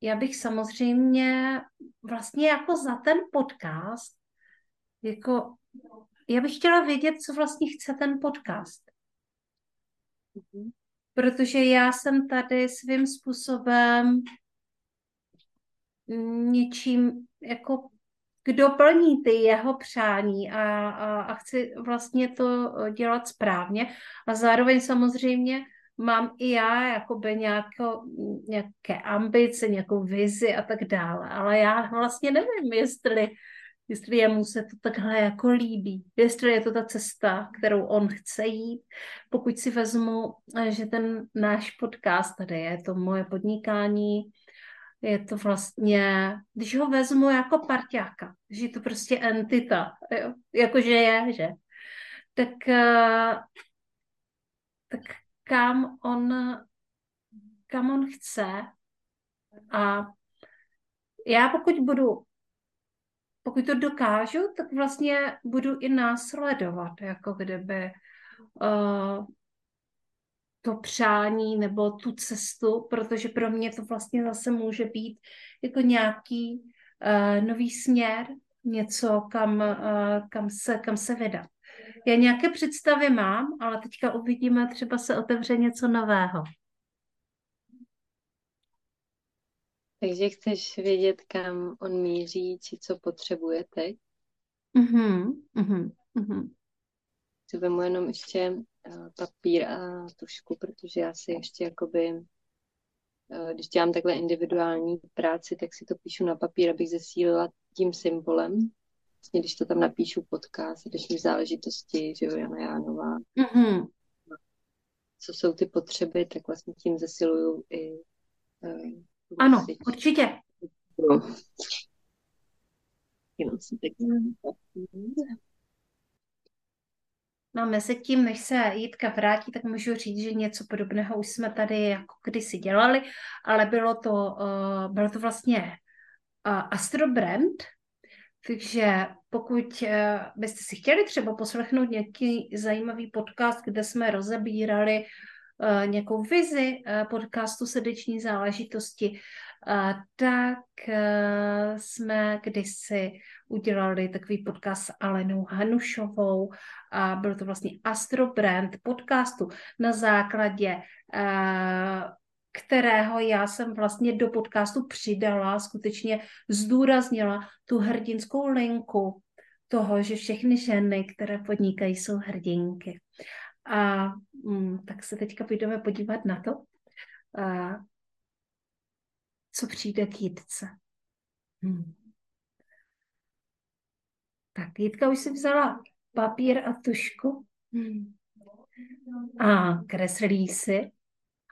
Já bych samozřejmě vlastně jako za ten podcast, jako já bych chtěla vědět, co vlastně chce ten podcast. Mm-hmm. Protože já jsem tady svým způsobem něčím jako kdo plní ty jeho přání a, a, a chci vlastně to dělat správně. A zároveň samozřejmě mám i já jakoby nějako, nějaké ambice, nějakou vizi a tak dále. Ale já vlastně nevím, jestli jestli jemu se to takhle jako líbí, jestli je to ta cesta, kterou on chce jít. Pokud si vezmu, že ten náš podcast tady je to moje podnikání, je to vlastně, když ho vezmu jako parťáka, že je to prostě entita, jo? jakože je, že, tak, eh, tak kam on, kam on chce a já pokud budu pokud to dokážu, tak vlastně budu i následovat, jako kdyby uh, to přání nebo tu cestu, protože pro mě to vlastně zase může být jako nějaký uh, nový směr, něco, kam, uh, kam, se, kam se vydat. Já nějaké představy mám, ale teďka uvidíme, třeba se otevře něco nového. Takže chceš vědět, kam on míří, či co potřebuje teď? Mhm, mhm, mhm. Si vemu jenom ještě uh, papír a tušku, protože já si ještě jakoby, uh, když dělám takhle individuální práci, tak si to píšu na papír, abych zesílila tím symbolem. Vlastně, když to tam napíšu podcast, mi záležitosti, že jo, Jana Jánová, mm-hmm. co jsou ty potřeby, tak vlastně tím zesiluju i uh, ano, určitě. No. No, mezi tím, než se Jitka vrátí, tak můžu říct, že něco podobného už jsme tady jako kdysi dělali, ale bylo to, uh, bylo to vlastně uh, Astro Brand, takže pokud uh, byste si chtěli třeba poslechnout nějaký zajímavý podcast, kde jsme rozebírali uh, nějakou vizi uh, podcastu srdeční záležitosti, tak jsme kdysi udělali takový podcast s Alenou Hanušovou a byl to vlastně Astro Brand podcastu na základě kterého já jsem vlastně do podcastu přidala, skutečně zdůraznila tu hrdinskou linku toho, že všechny ženy, které podnikají, jsou hrdinky. A mm, tak se teďka půjdeme podívat na to, a, co přijde k Jitce. Hmm. Tak Jitka už si vzala papír a tušku hmm. a kreslí si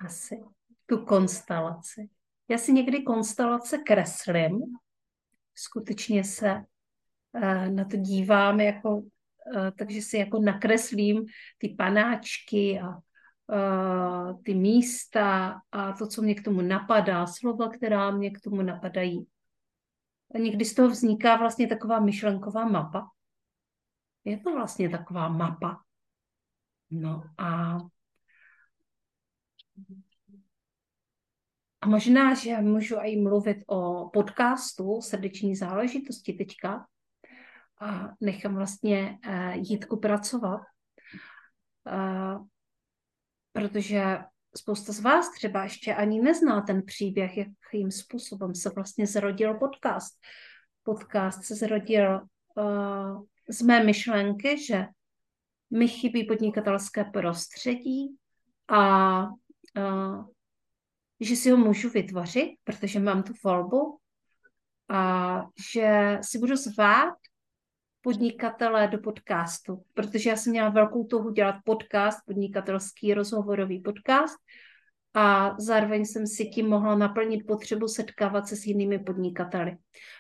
asi tu konstelaci. Já si někdy konstelace kreslím, skutečně se uh, na to dívám, jako, uh, takže si jako nakreslím ty panáčky a uh, ty místa a to, co mě k tomu napadá, slova, která mě k tomu napadají. A někdy z toho vzniká vlastně taková myšlenková mapa. Je to vlastně taková mapa. No a a možná, že můžu i mluvit o podcastu Srdeční záležitosti teďka a nechám vlastně uh, Jítku pracovat, uh, protože spousta z vás třeba ještě ani nezná ten příběh, jakým způsobem se vlastně zrodil podcast. Podcast se zrodil uh, z mé myšlenky, že mi chybí podnikatelské prostředí a uh, že si ho můžu vytvořit, protože mám tu volbu a že si budu zvát podnikatele do podcastu, protože já jsem měla velkou touhu dělat podcast, podnikatelský rozhovorový podcast a zároveň jsem si tím mohla naplnit potřebu setkávat se s jinými podnikateli.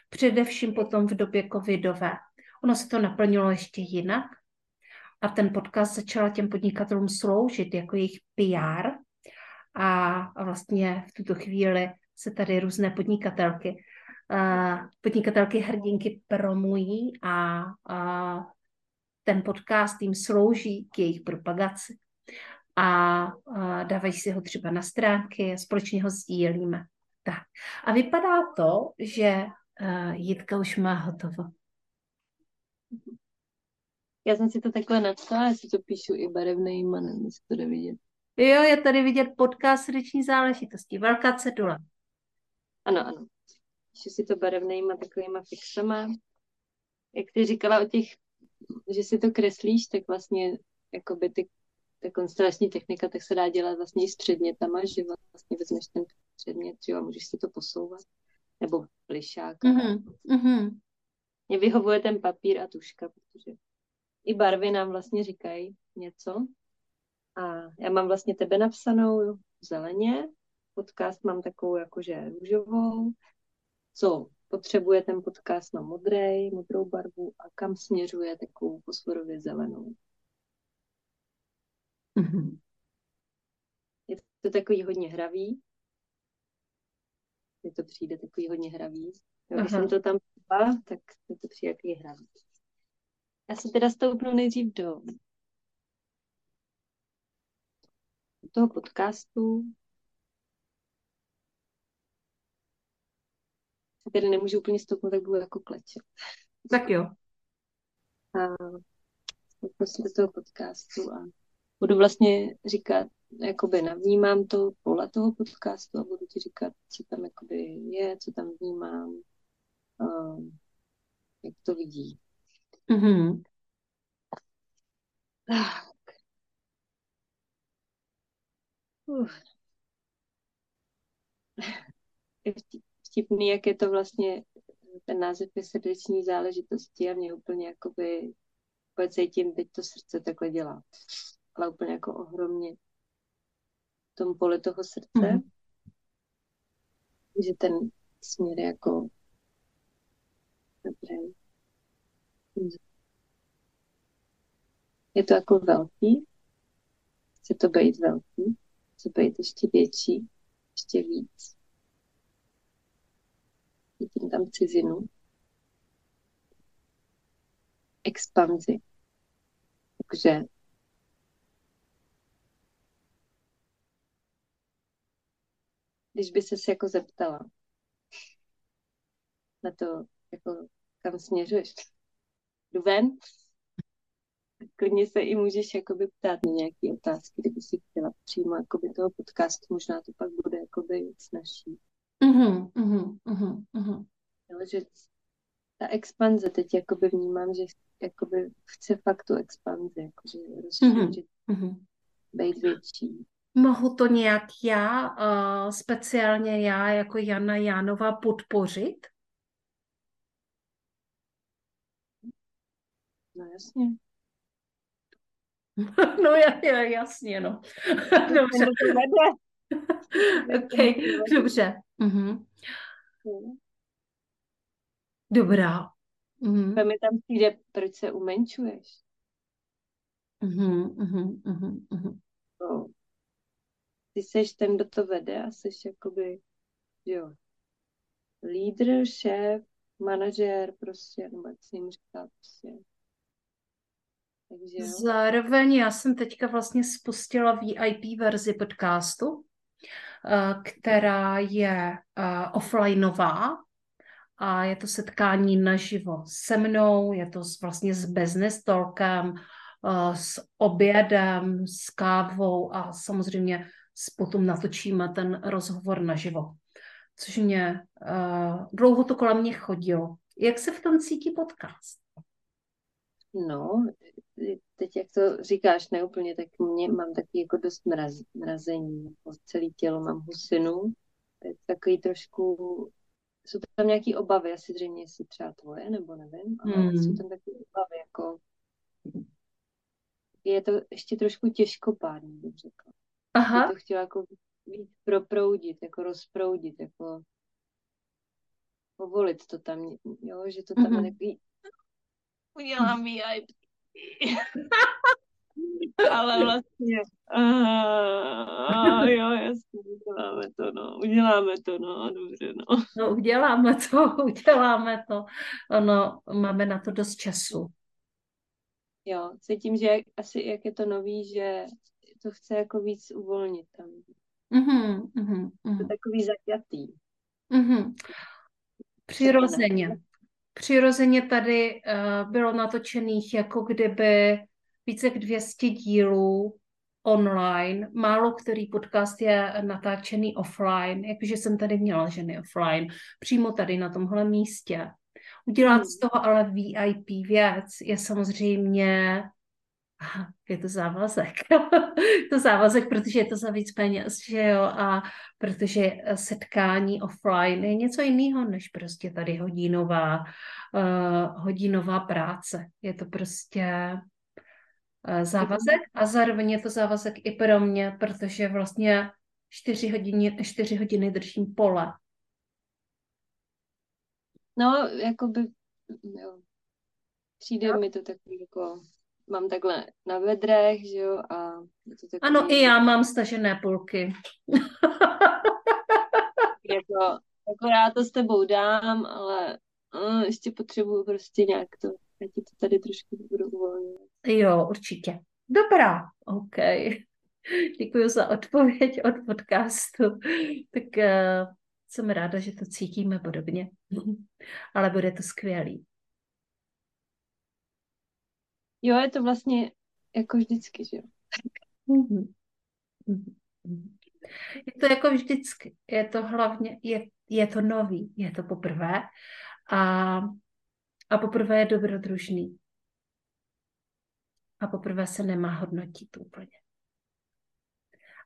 Především potom v době covidové. Ono se to naplnilo ještě jinak a ten podcast začala těm podnikatelům sloužit jako jejich PR, a vlastně v tuto chvíli se tady různé podnikatelky, podnikatelky hrdinky promují a, a ten podcast jim slouží k jejich propagaci. A, a dávají si ho třeba na stránky a společně ho sdílíme. Tak. A vypadá to, že uh, Jitka už má hotovo. Já jsem si to takhle napsala, já si to píšu i barevným, nevím, jestli to jde vidět. Jo, je tady vidět podcast srdeční záležitosti. Velká cedula. Ano, ano. Že si to barevnýma takovýma fixama. Jak ty říkala o těch, že si to kreslíš, tak vlastně jakoby ty, ta konstelační technika tak se dá dělat vlastně i s předmětama, že vlastně vezmeš ten předmět, jo, a můžeš si to posouvat. Nebo plišák. Mm-hmm. Mm-hmm. Mě vyhovuje ten papír a tuška, protože i barvy nám vlastně říkají něco, a já mám vlastně tebe napsanou zeleně, podcast mám takovou jakože růžovou, co potřebuje ten podcast na modrý, modrou barvu a kam směřuje takovou fosforově zelenou. Mm-hmm. Je to takový hodně hravý. Je to přijde takový hodně hravý. Jo, když jsem to tam pala, tak je to přijde takový hravý. Já se teda stoupnu nejdřív do toho podcastu. Se tedy nemůžu úplně stoupnout, tak budu jako klečet. Tak jo. A stoupnu do toho podcastu a budu vlastně říkat, jakoby navnímám to pole toho podcastu a budu ti říkat, co tam jakoby je, co tam vnímám, a jak to vidí. Mm-hmm. Uh. Vtipný, jak je to vlastně, ten název je srdeční záležitosti a mě úplně jakoby, úplně cítím, teď to srdce takhle dělá. Ale úplně jako ohromně v tom poli toho srdce. Mm-hmm. Že ten směr je jako dobrý. Je to jako velký. Chce to být velký chce být ještě větší, ještě víc. Vidím tam cizinu. Expanzi. Takže když by se jako zeptala, na to, jako kam směřuješ. Jdu ven, klidně se i můžeš jakoby ptát na nějaké otázky, kdyby si chtěla přímo jakoby toho podcastu, možná to pak bude jakoby snažší. Mhm, mhm, mhm, mhm. Jo, že ta expanze teď jakoby vnímám, že jakoby chce fakt tu expanzi, jakože rozšířit, Mhm. být větší. Mohu to nějak já, uh, speciálně já jako Jana Jánová podpořit? No jasně. No ja, jasně, no. Dobře. Okay, dobře. Mhm. Dobrá. Mhm. To mi tam přijde, proč se umenčuješ. Mhm, mhm, mhm, mhm. No. Ty seš ten, kdo to vede a seš jakoby, jo, lídr, šéf, manažér prostě, nebo jak se jim říká prostě. Takže. Zároveň já jsem teďka vlastně spustila VIP verzi podcastu, eh, která je eh, offlineová a je to setkání naživo se mnou, je to vlastně s business talkem, eh, s obědem, s kávou a samozřejmě s- potom natočíme ten rozhovor naživo. Což mě, dlouho to kolem mě chodilo. Jak se v tom cítí podcast? No, teď jak to říkáš neúplně, tak mě mám taky jako dost mraz, mrazení, jako celé tělo mám husinu, takový trošku, jsou tam nějaké obavy, asi zřejmě jestli třeba tvoje, nebo nevím, ale Hmm. jsou tam takové obavy, jako je to ještě trošku těžkopádný, bych řekla. Aha, Bych to chtěla jako víc proproudit, jako rozproudit, jako povolit to tam, jo, že to tam Mhm. je takový, udělám VIP. Ale vlastně, a, jo, jasně, uděláme to, no, uděláme to, no, dobře, no. no uděláme to, uděláme to. Ono, máme na to dost času. Jo, cítím, že jak, asi jak je to nový, že to chce jako víc uvolnit tam. Mhm, mhm, To je takový zaťatý. mhm. Přirozeně. Přirozeně tady uh, bylo natočených jako kdyby více jak 200 dílů online. Málo který podcast je natáčený offline, jakože jsem tady měla ženy offline, přímo tady na tomhle místě. Udělat Hmm. z toho ale VIP věc je samozřejmě je to závazek. je to závazek, protože je to za víc peněz, že jo, a protože setkání offline je něco jiného, než prostě tady hodinová, uh, hodinová práce. Je to prostě uh, závazek a zároveň je to závazek i pro mě, protože vlastně čtyři hodiny, čtyři hodiny držím pole. No, jako by, jo, přijde Jo. mi to takový jako, mám takhle na vedrech, že jo, a je to takový, Ano, i já mám stažené půlky. jako, jako já to s tebou dám, ale uh, ještě potřebuju prostě nějak to, já ti to tady trošku budu uvolňovat. Jo, určitě. Dobrá, OK. Děkuji za odpověď od podcastu. Tak uh, jsem ráda, že to cítíme podobně. Ale bude to skvělý. Jo, je to vlastně jako vždycky, že jo. Mhm. Mhm. Mhm. Je to jako vždycky. Je to hlavně, je, je to nový, je to poprvé. A, a poprvé je dobrodružný. A poprvé se nemá hodnotit úplně.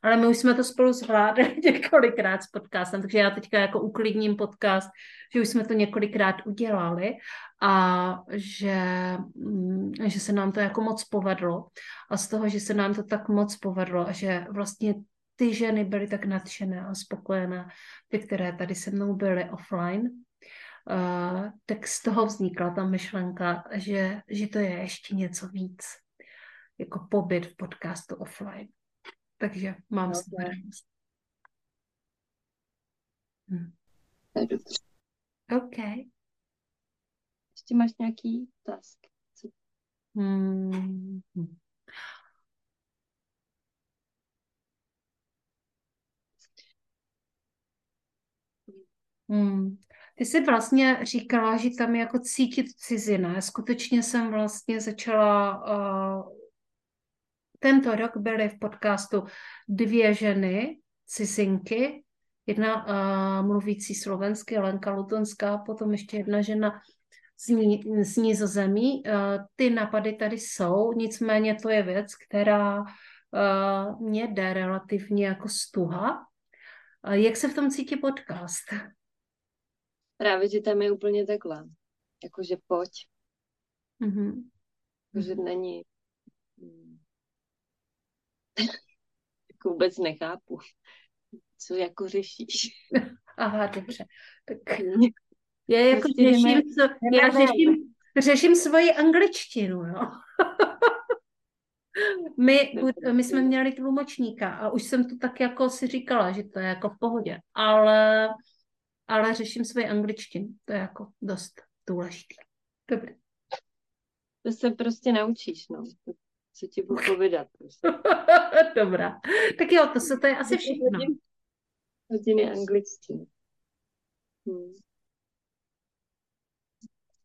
Ale my už jsme to spolu zvládli několikrát s podcastem, takže já teďka jako uklidním podcast, že už jsme to několikrát udělali a že, mm, že se nám to jako moc povedlo. A z toho, že se nám to tak moc povedlo a že vlastně ty ženy byly tak nadšené a spokojené, ty, které tady se mnou byly offline, uh, tak z toho vznikla ta myšlenka, že, že to je ještě něco víc, jako pobyt v podcastu offline. Takže mám z toho Ok. radost. Hm. Dobře. OK. Ještě máš nějaký? Co? Hmm. Hmm. Ty jsi vlastně říkala, že tam je jako cítit cizina. Já skutečně jsem vlastně začala, uh, tento rok byly v podcastu dvě ženy, cizinky, jedna uh, mluvící slovensky, Lenka Lutonská, potom ještě jedna žena z, ní, z Nizozemí. Uh, ty napady tady jsou, nicméně to je věc, která uh, mě jde relativně jako stuha. Uh, jak se v tom cítí podcast? Právě, že tam je úplně takhle. Jakože pojď. Mm-hmm. Jakože není... jako vůbec nechápu, co jako řešíš. Aha, dobře. Tak já jako prostě řeším, jdeme, co, já řeším, řeším svoji angličtinu, jo. My, my jsme měli tlumočníka a už jsem to tak jako si říkala, že to je jako v pohodě, ale ale řeším svoji angličtinu. To je jako dost důležité. Dobrý. To se prostě naučíš, no. Co ti budu povídat. Prostě. Dobrá. Tak jo, to, se, to je asi všechno. Hodiny angličtiny. Hmm.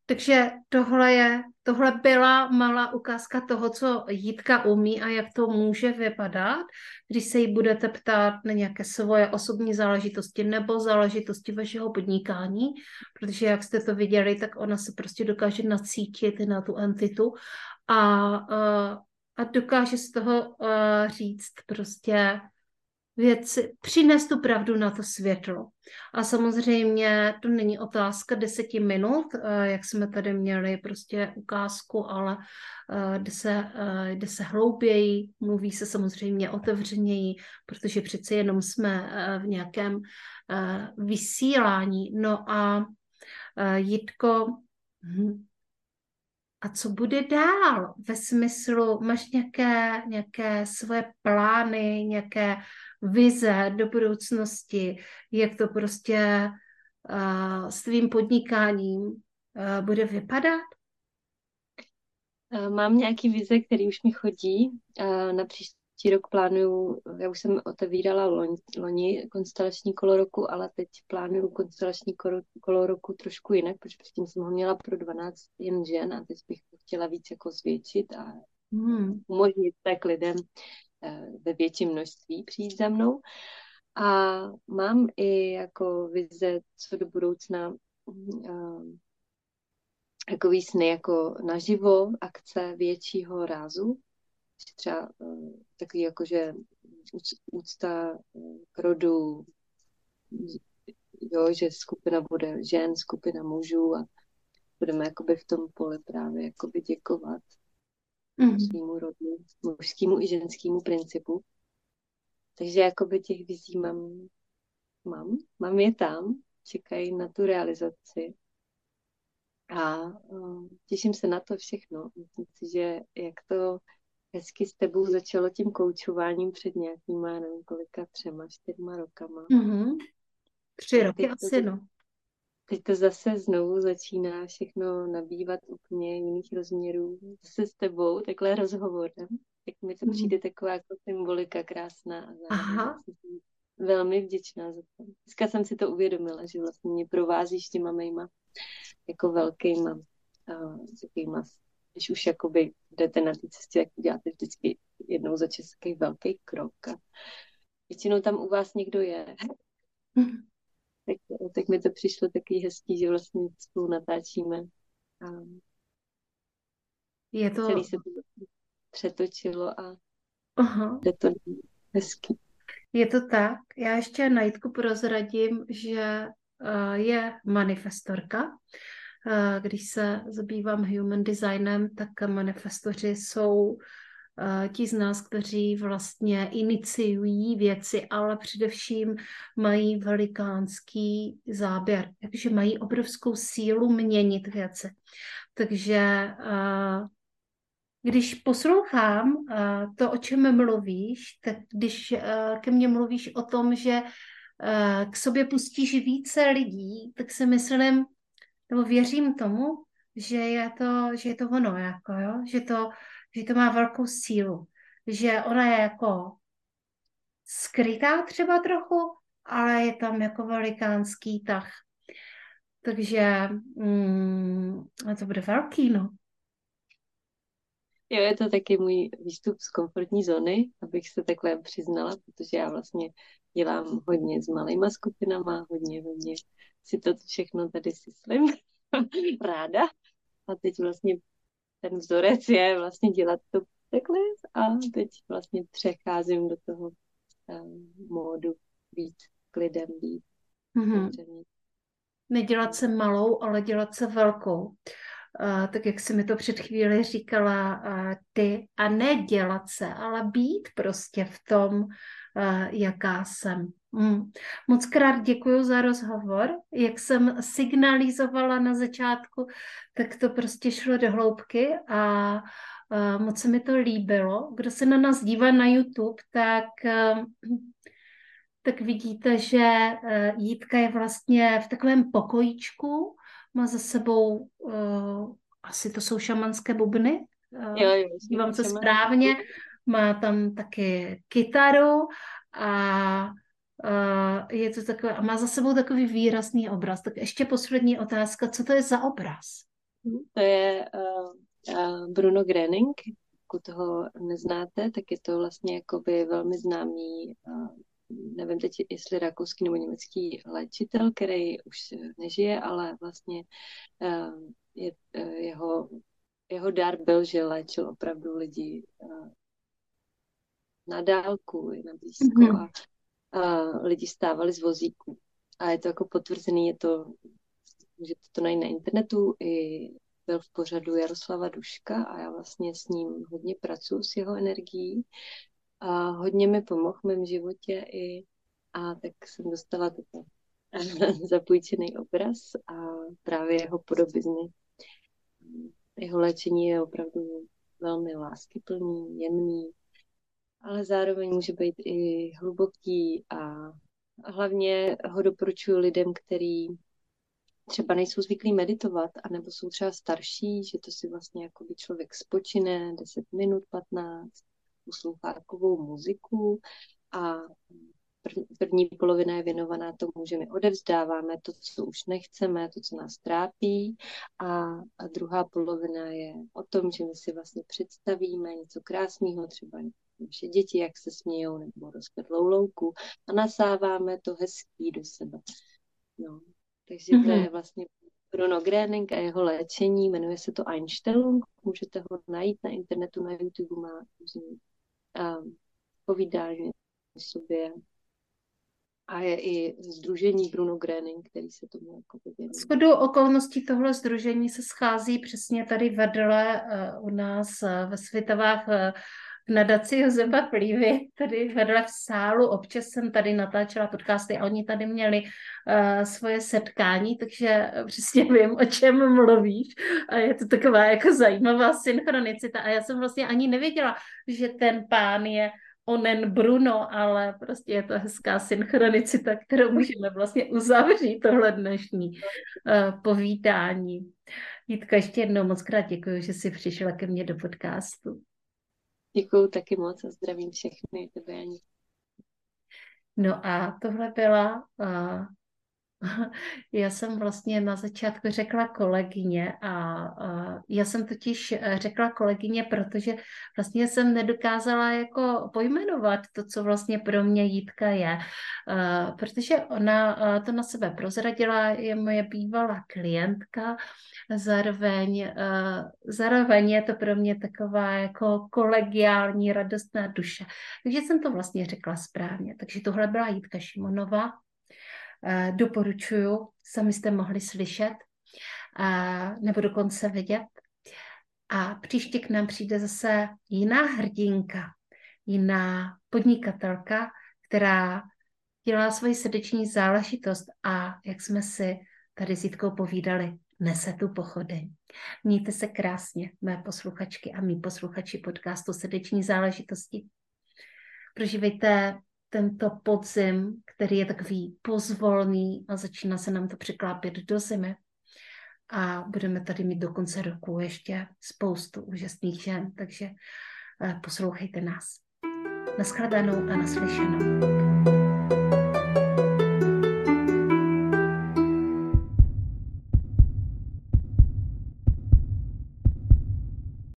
Takže tohle, je, tohle byla malá ukázka toho, co Jitka umí a jak to může vypadat, když se jí budete ptát na nějaké svoje osobní záležitosti nebo záležitosti vašeho podnikání, protože jak jste to viděli, tak ona se prostě dokáže nacítit na tu entitu a, a, a dokáže z toho říct prostě věci, přinést tu pravdu na to světlo. A samozřejmě to není otázka deseti minut, eh, jak jsme tady měli prostě ukázku, ale eh, jde se, jde se hlouběji, mluví se samozřejmě otevřeněji, protože přece jenom jsme v nějakém vysílání. No a Jitko, hm, a co bude dál? Ve smyslu, máš nějaké, nějaké svoje plány, nějaké vize do budoucnosti, jak to prostě uh, s tvým podnikáním uh, bude vypadat? Mám nějaký vize, který už mi chodí. Na příští rok plánuju, já už jsem otevírala loni, loni konstelační kolo roku, ale teď plánuju konstelační kolo, kolo roku trošku jinak, protože předtím jsem ho měla pro 12 jen žen a teď bych to chtěla víc jako zvětšit a hmm. umožnit tak lidem Eh, ve větším množství přijít za mnou. A mám i jako vize, co do budoucna, eh, takový sny jako naživo, akce většího rázu. Třeba eh, takový jako, že úcta k rodu, jo, že skupina bude žen, skupina mužů a budeme jakoby v tom poli právě jakoby děkovat mm-hmm. svýmu rodu, mužskému i ženskému principu. Takže jakoby těch vizí mám, mám, mám je tam, čekají na tu realizaci. A uh, těším se na to všechno. Myslím si, že jak to hezky s tebou začalo tím koučováním před nějakýma, nevím kolika, třema, čtyřma rokama. Mm-hmm. Tři roky asi, no teď to zase znovu začíná všechno nabývat úplně jiných rozměrů. Zase s tebou, takhle rozhovorem. Tak mi to mm. přijde taková jako symbolika krásná. A Aha. velmi vděčná za to. Dneska jsem si to uvědomila, že vlastně mě provázíš těma mýma jako velkýma, uh, takovýma, když už jakoby jdete na té cestě, tak uděláte vždycky jednou za čas takový velký krok. A většinou tam u vás někdo je. tak, tak mi to přišlo takový hezký, že vlastně spolu natáčíme. A je to... Celý se to přetočilo a Aha. je to hezký. Je to tak. Já ještě na Jitku prozradím, že uh, je manifestorka. Když se zabývám human designem, tak manifestoři jsou Eh, ti z nás, kteří vlastně iniciují věci, ale především mají velikánský záběr, takže mají obrovskou sílu měnit věci. Takže eh, když poslouchám eh, to, o čem mluvíš, tak když ke mně mluvíš o tom, že k sobě pustíš více lidí, tak si myslím, nebo věřím tomu, že je to, že je to ono, jako, jo? Že, to, že to má velkou sílu, že ona je jako skrytá třeba trochu, ale je tam jako velikánský tah. takže mm, to bude velký, no. Jo, je to taky můj výstup z komfortní zóny, abych se takhle přiznala, protože já vlastně dělám hodně s malýma skupinama, hodně, hodně si to všechno tady myslím ráda. A teď vlastně ten vzorec je vlastně dělat to takhle a teď vlastně přecházím do toho um, módu být klidem, být mm-hmm. Nedělat se malou, ale dělat se velkou. Tak jak jsi mi to před chvíli říkala ty, a ne dělat se, ale být prostě v tom, jaká jsem. Mm. Moc krát děkuji za rozhovor. Jak jsem signalizovala na začátku, tak to prostě šlo do hloubky a moc se mi to líbilo. Kdo se na nás dívá na YouTube, tak tak vidíte, že uh, Jítka je vlastně v takovém pokojíčku, má za sebou, uh, asi to jsou šamanské bubny, uh, jo, jo, dívám se správně, má tam taky kytaru a Uh, je to takové, a má za sebou takový výrazný obraz. Tak ještě poslední otázka, co to je za obraz? To je uh, uh, Bruno Grening, pokud toho neznáte, tak je to vlastně jakoby velmi známý, uh, nevím teď, jestli rakouský nebo německý léčitel, který už nežije, ale vlastně uh, je, uh, jeho, jeho dar byl, že léčil opravdu lidi uh, na dálku, na blízko mm-hmm. a a lidi stávali z vozíků. A je to jako potvrzený, je to, můžete to najít na internetu, i byl v pořadu Jaroslava Duška a já vlastně s ním hodně pracuji s jeho energií a hodně mi pomohl v mém životě i a tak jsem dostala toto zapůjčený obraz a právě jeho podobizny. Jeho léčení je opravdu velmi láskyplný, jemný, ale zároveň může být i hluboký a hlavně ho doporučuji lidem, kteří třeba nejsou zvyklí meditovat, anebo jsou třeba starší, že to si vlastně jako by člověk spočine 10 minut, 15, poslouchá takovou muziku a první polovina je věnovaná tomu, že my odevzdáváme to, co už nechceme, to, co nás trápí a, a druhá polovina je o tom, že my si vlastně představíme něco krásného, třeba naše děti, jak se smějou, nebo rozkvedlou louku a nasáváme to hezký do sebe. No. Takže mm-hmm. to je mhm. vlastně Bruno Gréning a jeho léčení, jmenuje se to Einstellung, můžete ho najít na internetu, na YouTube má um, povídání o sobě a je i združení Bruno Gréning, který se tomu jako věnuje. Shodou okolností tohle združení se schází přesně tady vedle uh, u nás uh, ve Světovách uh, v nadaci Josefa Plívy, tady vedle v sálu. Občas jsem tady natáčela podcasty a oni tady měli uh, svoje setkání, takže přesně vím, o čem mluvíš. A je to taková jako zajímavá synchronicita. A já jsem vlastně ani nevěděla, že ten pán je onen Bruno, ale prostě je to hezká synchronicita, kterou můžeme vlastně uzavřít tohle dnešní uh, povídání. Jitka, ještě jednou moc krát děkuji, že jsi přišla ke mně do podcastu. Děkuji taky moc a zdravím všechny tebe, Ani. No a tohle byla uh, Já jsem vlastně na začátku řekla kolegyně a, a já jsem totiž eh, řekla kolegyně, protože vlastně jsem nedokázala jako pojmenovat to, co vlastně pro mě Jítka je, uh, protože ona uh, to na sebe prozradila, je moje bývalá klientka, zároveň, uh, zároveň je to pro mě taková jako kolegiální, radostná duše. Takže jsem to vlastně řekla správně. Takže tohle byla Jitka Šimonová, Eh, doporučuju, sami jste mohli slyšet eh, nebo dokonce vidět. A příště k nám přijde zase jiná hrdinka, jiná podnikatelka, která dělá svoji srdeční záležitost a jak jsme si tady s Jitkou povídali, nese tu pochody. Mějte se krásně, mé posluchačky a mý posluchači podcastu Srdeční záležitosti. Prožívejte tento podzim, který je takový pozvolný a začíná se nám to překlápět do zimy. A budeme tady mít do konce roku ještě spoustu úžasných žen, takže eh, poslouchejte nás. Naschledanou a naslyšenou.